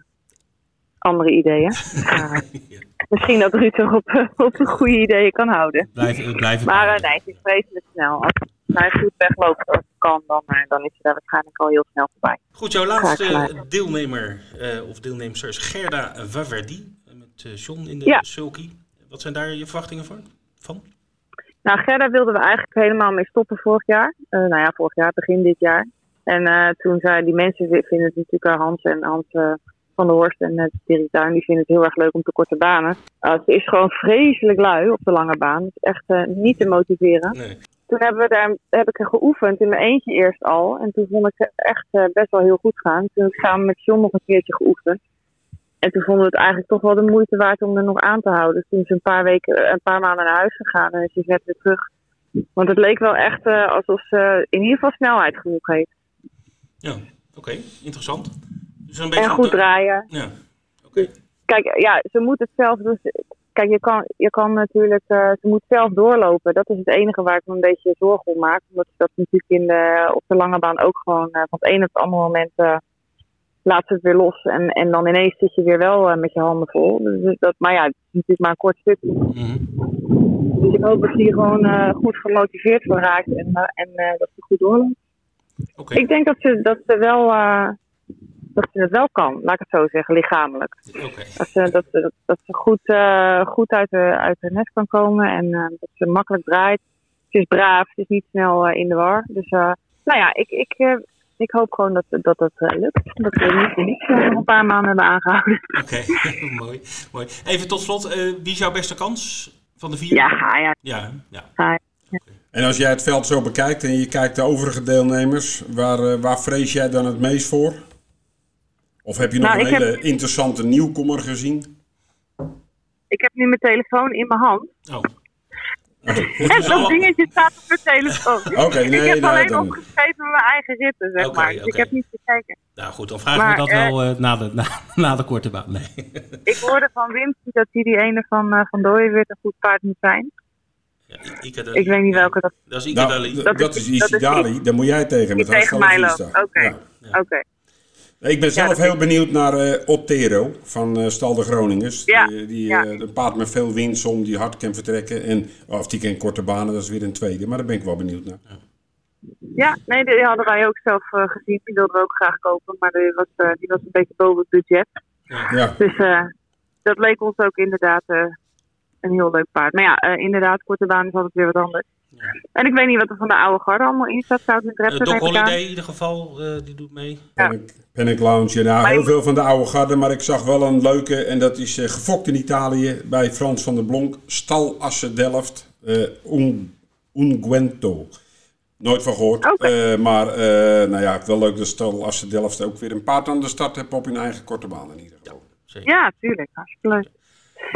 andere ideeën. Uh, misschien dat Ruud zich op, op de goede ideeën kan houden. Blijf, blijf maar uh, nee, het is vreselijk snel. Als hij goed wegloopt als het kan, dan, dan is hij daar waarschijnlijk al heel snel voorbij. Goed, jouw laatste deelnemer of deelnemster is Gerda Vaverdi. Met John in de ja. sulky. Wat zijn daar je verwachtingen van? Nou, Gerda wilden we eigenlijk helemaal mee stoppen vorig jaar. nou ja, vorig jaar, begin dit jaar. En uh, toen zei die mensen vinden het natuurlijk Hans en Hans uh, van der Horst en uh, Thierry Tuin, die vinden het heel erg leuk om te korte banen. ze is gewoon vreselijk lui op de lange baan. Het is echt niet te motiveren. Nee. Toen hebben we daar, heb ik er geoefend in mijn eentje eerst al. En toen vond ik het echt best wel heel goed gaan. Toen heb ik samen met John nog een keertje geoefend. En toen vonden we het eigenlijk toch wel de moeite waard om er nog aan te houden. Dus toen is een paar weken, een paar maanden naar huis gegaan en is net weer terug. Want het leek wel echt alsof ze in ieder geval snelheid genoeg heeft. Ja, oké, interessant. Dus een beetje en goed draaien. Ja, oké. Kijk, ja, ze moet het zelf dus. Kijk, je kan, je kan natuurlijk, uh, ze moet zelf doorlopen. Dat is het enige waar ik me een beetje zorgen om maak. Omdat dat natuurlijk in de, op de lange baan ook gewoon uh, van het ene op het andere moment laat ze het weer los. En, en dan ineens zit je weer wel met je handen vol. Dus dat, maar ja, het is natuurlijk maar een kort stuk. Mm -hmm. Dus ik hoop dat ze hier gewoon goed gemotiveerd van raakt en, en dat ze goed doorloopt. Okay. Ik denk dat ze, dat ze wel. Dat ze het wel kan, laat ik het zo zeggen, lichamelijk. Okay. Dat, ze, dat, dat, dat ze goed, goed uit, de, uit de nest kan komen en dat ze makkelijk draait. Ze is braaf, ze is niet snel in de war. Dus nou ja, ik, ik, ik hoop gewoon dat dat, dat lukt. Dat we niet, niet nog een paar maanden hebben aangehouden. Oké, mooi, mooi. Even tot slot, wie is jouw beste kans van de vier? Ja, ja. Ja, ja. ja. En als jij het veld zo bekijkt en je kijkt de overige deelnemers, waar, uh, waar vrees jij dan het meest voor? Of heb je nog nou, een hele heb... interessante nieuwkomer gezien? Ik heb nu mijn telefoon in mijn hand. Oh. en dat dingetje staat op mijn telefoon. Oké, nee, ik heb nee, alleen dan... opgeschreven mijn eigen ritten, zeg okay, maar. Dus okay. ik heb niet gekeken. Nou goed, dan vragen we dat uh, wel uh, na, de, na, na, de korte baan. Nee. ik hoorde van Wim dat hij die ene van, uh, van Dooyen weer een goed paard moet zijn. Ja, ik weet niet welke dat Dat is Ikadali. Nou, dat, is Isidali, daar moet jij tegen met tegen mij loopt. Oké, oké. Ik ben zelf heel benieuwd naar uh, Otero van uh, Stal de Groningers. Ja. Die, die ja. Uh, een paard met veel winst om die hard kan vertrekken. En of die kan korte banen, dat is weer een tweede. Maar daar ben ik wel benieuwd naar. Ja, nee, die hadden wij ook zelf gezien. Die wilden we ook graag kopen. Maar die was, die was een beetje boven het budget. Ja. Dus dat leek ons ook inderdaad een heel leuk paard. Maar ja, inderdaad, korte baan is altijd weer wat anders. Ja. En ik weet niet wat er van de oude garde allemaal in staat. Zou het uh, Doc Holiday in ieder geval, uh, die doet mee. Ja. Panic, Panic Lounge, ja, heel veel van de oude garde. Maar ik zag wel een leuke, en dat is uh, gefokt in Italië bij Frans van der Blonk. Stalasse Delft, Un, Unguento. Nooit van gehoord. Okay. maar nou ja, wel leuk dat Stalasse Delft ook weer een paard aan de start heeft op hun eigen korte baan in ieder geval. Ja, ja tuurlijk. Hartstikke leuk.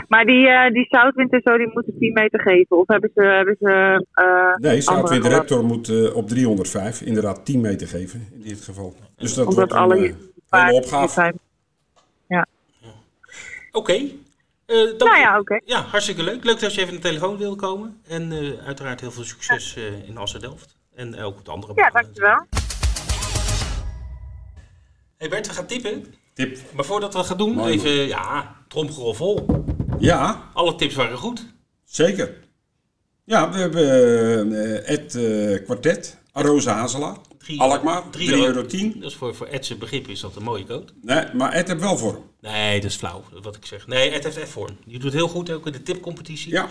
Maar die, uh, die Southwind en zo, die moeten 10 meter geven? Of hebben ze... Hebben ze uh, nee, Southwind Raptor moet uh, op 305 inderdaad 10 meter geven in dit geval. Dus dat Omdat wordt een alle, hele opgave. Ja. Oké. Okay. nou ja, oké. Okay. Ja, hartstikke leuk. Leuk dat je even aan de telefoon wilde komen. En uiteraard heel veel succes ja. in Assen-Delft. En ook op de andere Ja, dankjewel. Hey Bert, we gaan tippen. Tip. Maar voordat we gaan doen, Mooi, even, ja, tromgerol vol. Ja. Alle tips waren goed. Zeker. Ja, we hebben uh, Ed uh, Kwartet, Arosa Hazela, Alkmaar, 3,10 euro. Dat is voor, voor Ed's begrip is dat een mooie code. Nee, maar Ed heeft wel vorm. Nee, dat is flauw, wat ik zeg. Nee, Ed heeft echt vorm. Die doet heel goed, ook in de tipcompetitie. Ja.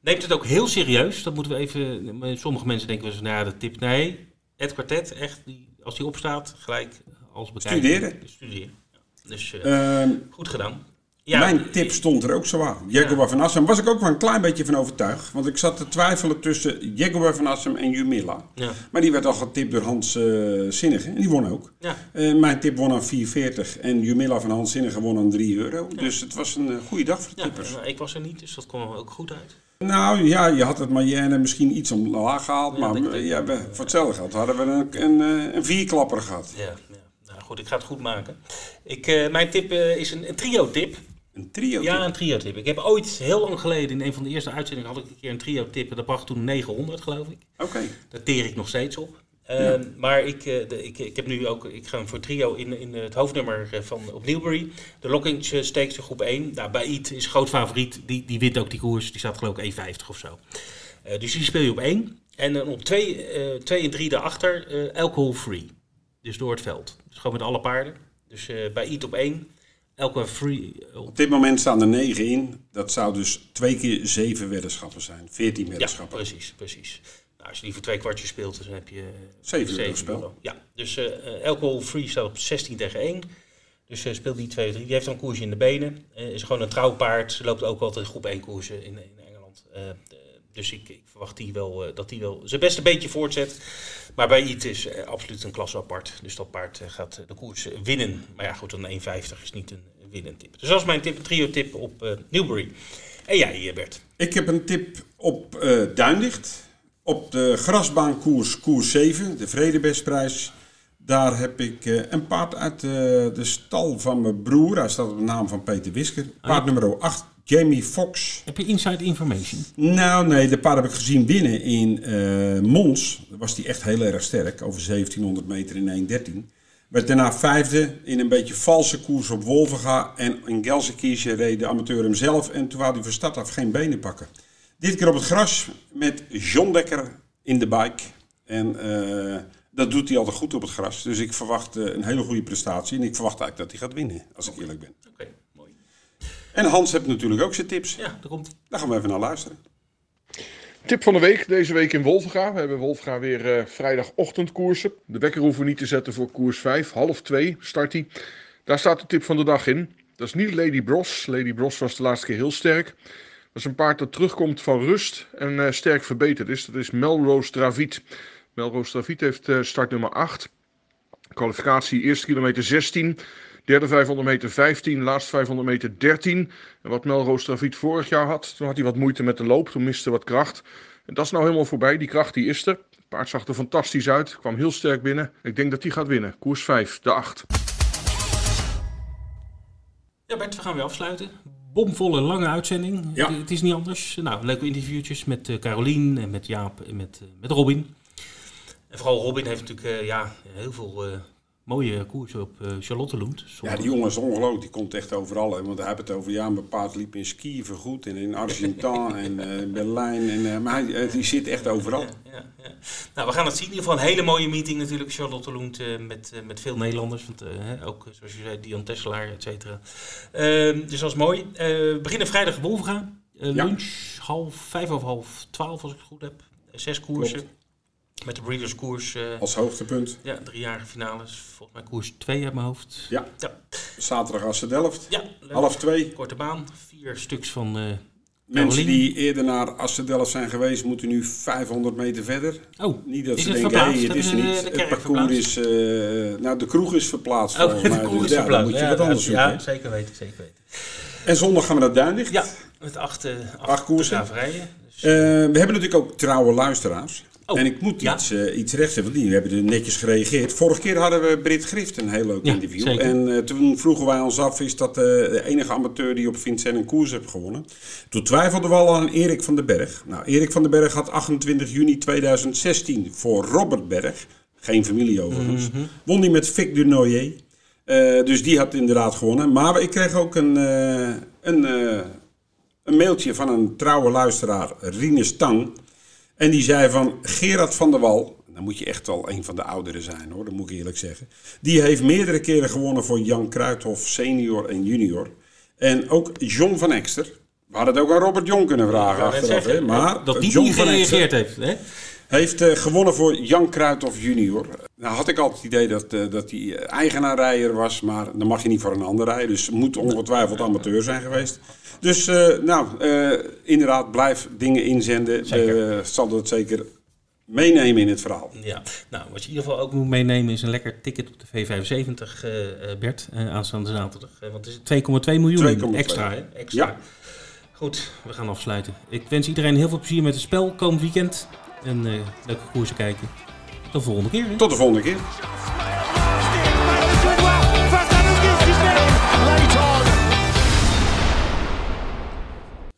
Neemt het ook heel serieus. Dat moeten we even... Sommige mensen denken wel eens, nou de tip... Nee, Ed Kwartet, echt, die, als hij opstaat, gelijk als bekijken. Studeren. Studeren. Dus uh, uh, goed gedaan. Ja, mijn tip stond er ook zo aan. Jaguar ja. van Assem. Was ik ook wel een klein beetje van overtuigd. Want ik zat te twijfelen tussen Jaguar van Assem en Jumilla. Ja. Maar die werd al getipt door Hans uh, Zinnige. En die won ook. Ja. Uh, mijn tip won aan 4,40. En Jumilla van Hans Zinnige won aan 3 euro. Dus het was een goede dag voor de tippers. Ja, ik was er niet, dus dat kwam er ook goed uit. Nou ja, je had het Mayenne misschien iets omlaag gehaald. maar ja, we, voor hetzelfde geld hadden we een, een, een vierklapper gehad. Ja, Nou goed, ik ga het goed maken. Ik, mijn tip is een, een trio-tip. Een trio-tip? Ja, een trio-tip. Ik heb ooit, heel lang geleden, in een van de eerste uitzendingen, had ik een keer een trio-tip. En dat bracht toen 900, geloof ik. Oké. Okay. Daar teer ik nog steeds op. Uh, ja. Maar ik, uh, de, ik, ik heb nu ook, ik ga voor trio in, in het hoofdnummer van op Newbury. De Locking Stakes groep 1. Nou, Bait is groot favoriet. Die, die wint ook die koers. Die staat geloof ik 1,50 of zo. Uh, dus die speel je op 1. En dan op 2 en 3 daarachter alcohol free. Dus door het veld. Dus gewoon met alle paarden. Dus bij Eat op 1. Elke free. Op dit moment staan er 9 in. Dat zou dus twee keer 7 weddenschappen zijn. 14 weddenschappen. Ja, precies, precies. Nou, als je die voor twee kwartjes speelt, dan heb je 7 euro spel. Ja, dus uh, alcohol free staat op 16 tegen 1. Dus uh, speelt die 2 3. Die heeft dan een koersje in de benen. Uh, is gewoon een trouwpaard. Ze loopt ook altijd groep 1 koersen in, in Engeland. Dus ik, ik, verwacht die wel, dat hij wel zijn beste beetje voortzet. Maar bij IT is uh, absoluut een klasse apart. Dus dat paard uh, gaat de koers winnen. Maar ja, goed, een 1,50 is niet een winnend tip. Dus dat is mijn tip, trio-tip op Newbury. En jij, Bert? Ik heb een tip op Duinlicht. Op de grasbaankoers, koers 7, de Vredebestprijs. Daar heb ik een paard uit de stal van mijn broer. Hij staat op de naam van Peter Wisker. Paard nummer 8. Jamie Fox. Heb je inside information? Nou, nee, de paard heb ik gezien binnen in uh, Mons. Daar was die echt heel erg sterk, over 1700 meter in 1.13. Werd daarna vijfde in een beetje valse koers op Wolvenga. En in Gelsenkirchen reed de amateur hem zelf. En toen wou hij van start af geen benen pakken. Dit keer op het gras met John Dekker in de bike. En uh, dat doet hij altijd goed op het gras. Dus ik verwacht uh, een hele goede prestatie. En ik verwacht eigenlijk dat hij gaat winnen, als ik eerlijk ben. Oké. Okay. En Hans heeft natuurlijk ook zijn tips. Ja, daar komt Daar gaan we even naar luisteren. Tip van de week, deze week in Wolvenga. We hebben Wolvenga weer uh, vrijdagochtendkoersen. De wekker hoeven we niet te zetten voor koers 5, half 2 start die. Daar staat de tip van de dag in. Dat is niet Lady Bros. Lady Bros was de laatste keer heel sterk. Dat is een paard dat terugkomt van rust en uh, sterk verbeterd is. Dat is Melrose Dravid. Melrose Dravid heeft uh, start nummer 8. Kwalificatie eerste kilometer 16. Derde 500 meter 15, laatste 500 meter 13. En wat Melrose Trafiet vorig jaar had, toen had hij wat moeite met de loop, toen miste wat kracht. En dat is nou helemaal voorbij, die kracht die is er. Het paard zag er fantastisch uit, kwam heel sterk binnen. Ik denk dat hij gaat winnen. Koers 5, de 8. Ja Bert, we gaan weer afsluiten. bomvolle, lange uitzending. Ja. Het, het is niet anders. Nou, leuke interviewtjes met eh, Carolien en met Jaap en met, eh, met Robin. En vooral Robin heeft natuurlijk eh, ja, heel veel eh, mooie koersen op uh, Charlottenlund. Ja, die jongen is ongelooflijk. Die komt echt overal. Hè. Want hij heeft het over, ja, mijn paard liep in ski vergoed. En in Argentan en eh, Berlijn. En, eh, maar hij, eh, die zit echt overal. Ja, ja, ja. Nou, we gaan het zien. In ieder geval een hele mooie meeting natuurlijk. Charlottenlund eh met, eh, met veel Nederlanders. Want, eh, ook, eh, zoals je zei, Dion Tesselaar, et cetera. Ehm, dus dat is mooi. Eh, we beginnen vrijdag Wolfga. Eh, lunch, half, vijf of half twaalf als ik het goed heb. Eh, zes koersen. Klopt. Met de Breeders Koers. eh, Als hoogtepunt. ja, driejarige finales. Volgens mij koers 2 uit mijn hoofd. Ja. Ja, Zaterdag Assen Delft. ja leuk. Half twee. Korte baan. Vier stuks van... eh, Mensen die eerder naar Assen Delft zijn geweest, moeten nu 500 meter verder. Oh, Niet dat ze denken, verplaatst? hey, het is niet. de- de het parcours verplaatst? is... eh, nou, de kroeg is verplaatst. oh de Dus is ja, dan verplaatst. moet je Ja, wat anders zoeken. Ja, zeker weten, zeker weten. En zondag gaan we naar Duinlicht. Ja, met acht, acht, Acht koersen. Dus, we hebben natuurlijk ook trouwe luisteraars. Oh, en ik moet ja. iets, eh, iets rechtzetten, want die hebben er netjes gereageerd. Vorige keer hadden we Brit Grift een heel leuk Ja, interview. zeker. En eh, toen vroegen wij ons af, is dat eh, de enige amateur die op Vincent een koers heeft gewonnen? Toen twijfelden we al aan Erik van den Berg. Nou, Erik van den Berg had 28 juni 2016 voor Robert Berg, geen familie overigens, Mhm. won die met Vic du Noyer. Dus die had inderdaad gewonnen. Maar ik kreeg ook een, een, een mailtje van een trouwe luisteraar, Rinus Tang. En die zei van Gerard van der Wal, dan moet je echt wel een van de ouderen zijn hoor, dat moet ik eerlijk zeggen. Die heeft meerdere keren gewonnen voor Jan Kruithof senior en junior. En ook John van Ekster. We hadden het ook aan Robert Jong kunnen vragen achteraf. Hè? Maar dat die John niet gereageerd heeft. Hè? heeft eh, gewonnen voor Jan Kruithof junior. Nou had ik altijd het idee dat, eh, dat hij eh, eigenaarrijder was, maar dan mag je niet voor een ander rijden. Dus moet ongetwijfeld amateur zijn geweest. Dus eh, nou, eh, inderdaad, blijf dingen inzenden. Zeker. Zal dat zeker meenemen in het verhaal. Ja, nou, wat je in ieder geval ook moet meenemen is een lekker ticket op de V75, eh, Bert, eh, aanstaande zaterdag. Want het is 2,2 miljoen 2,2. extra, hè? Extra. Ja. Goed, we gaan afsluiten. Ik wens iedereen heel veel plezier met het spel komend weekend. En leuke koersen kijken. Tot de volgende keer. hè? Tot de volgende keer.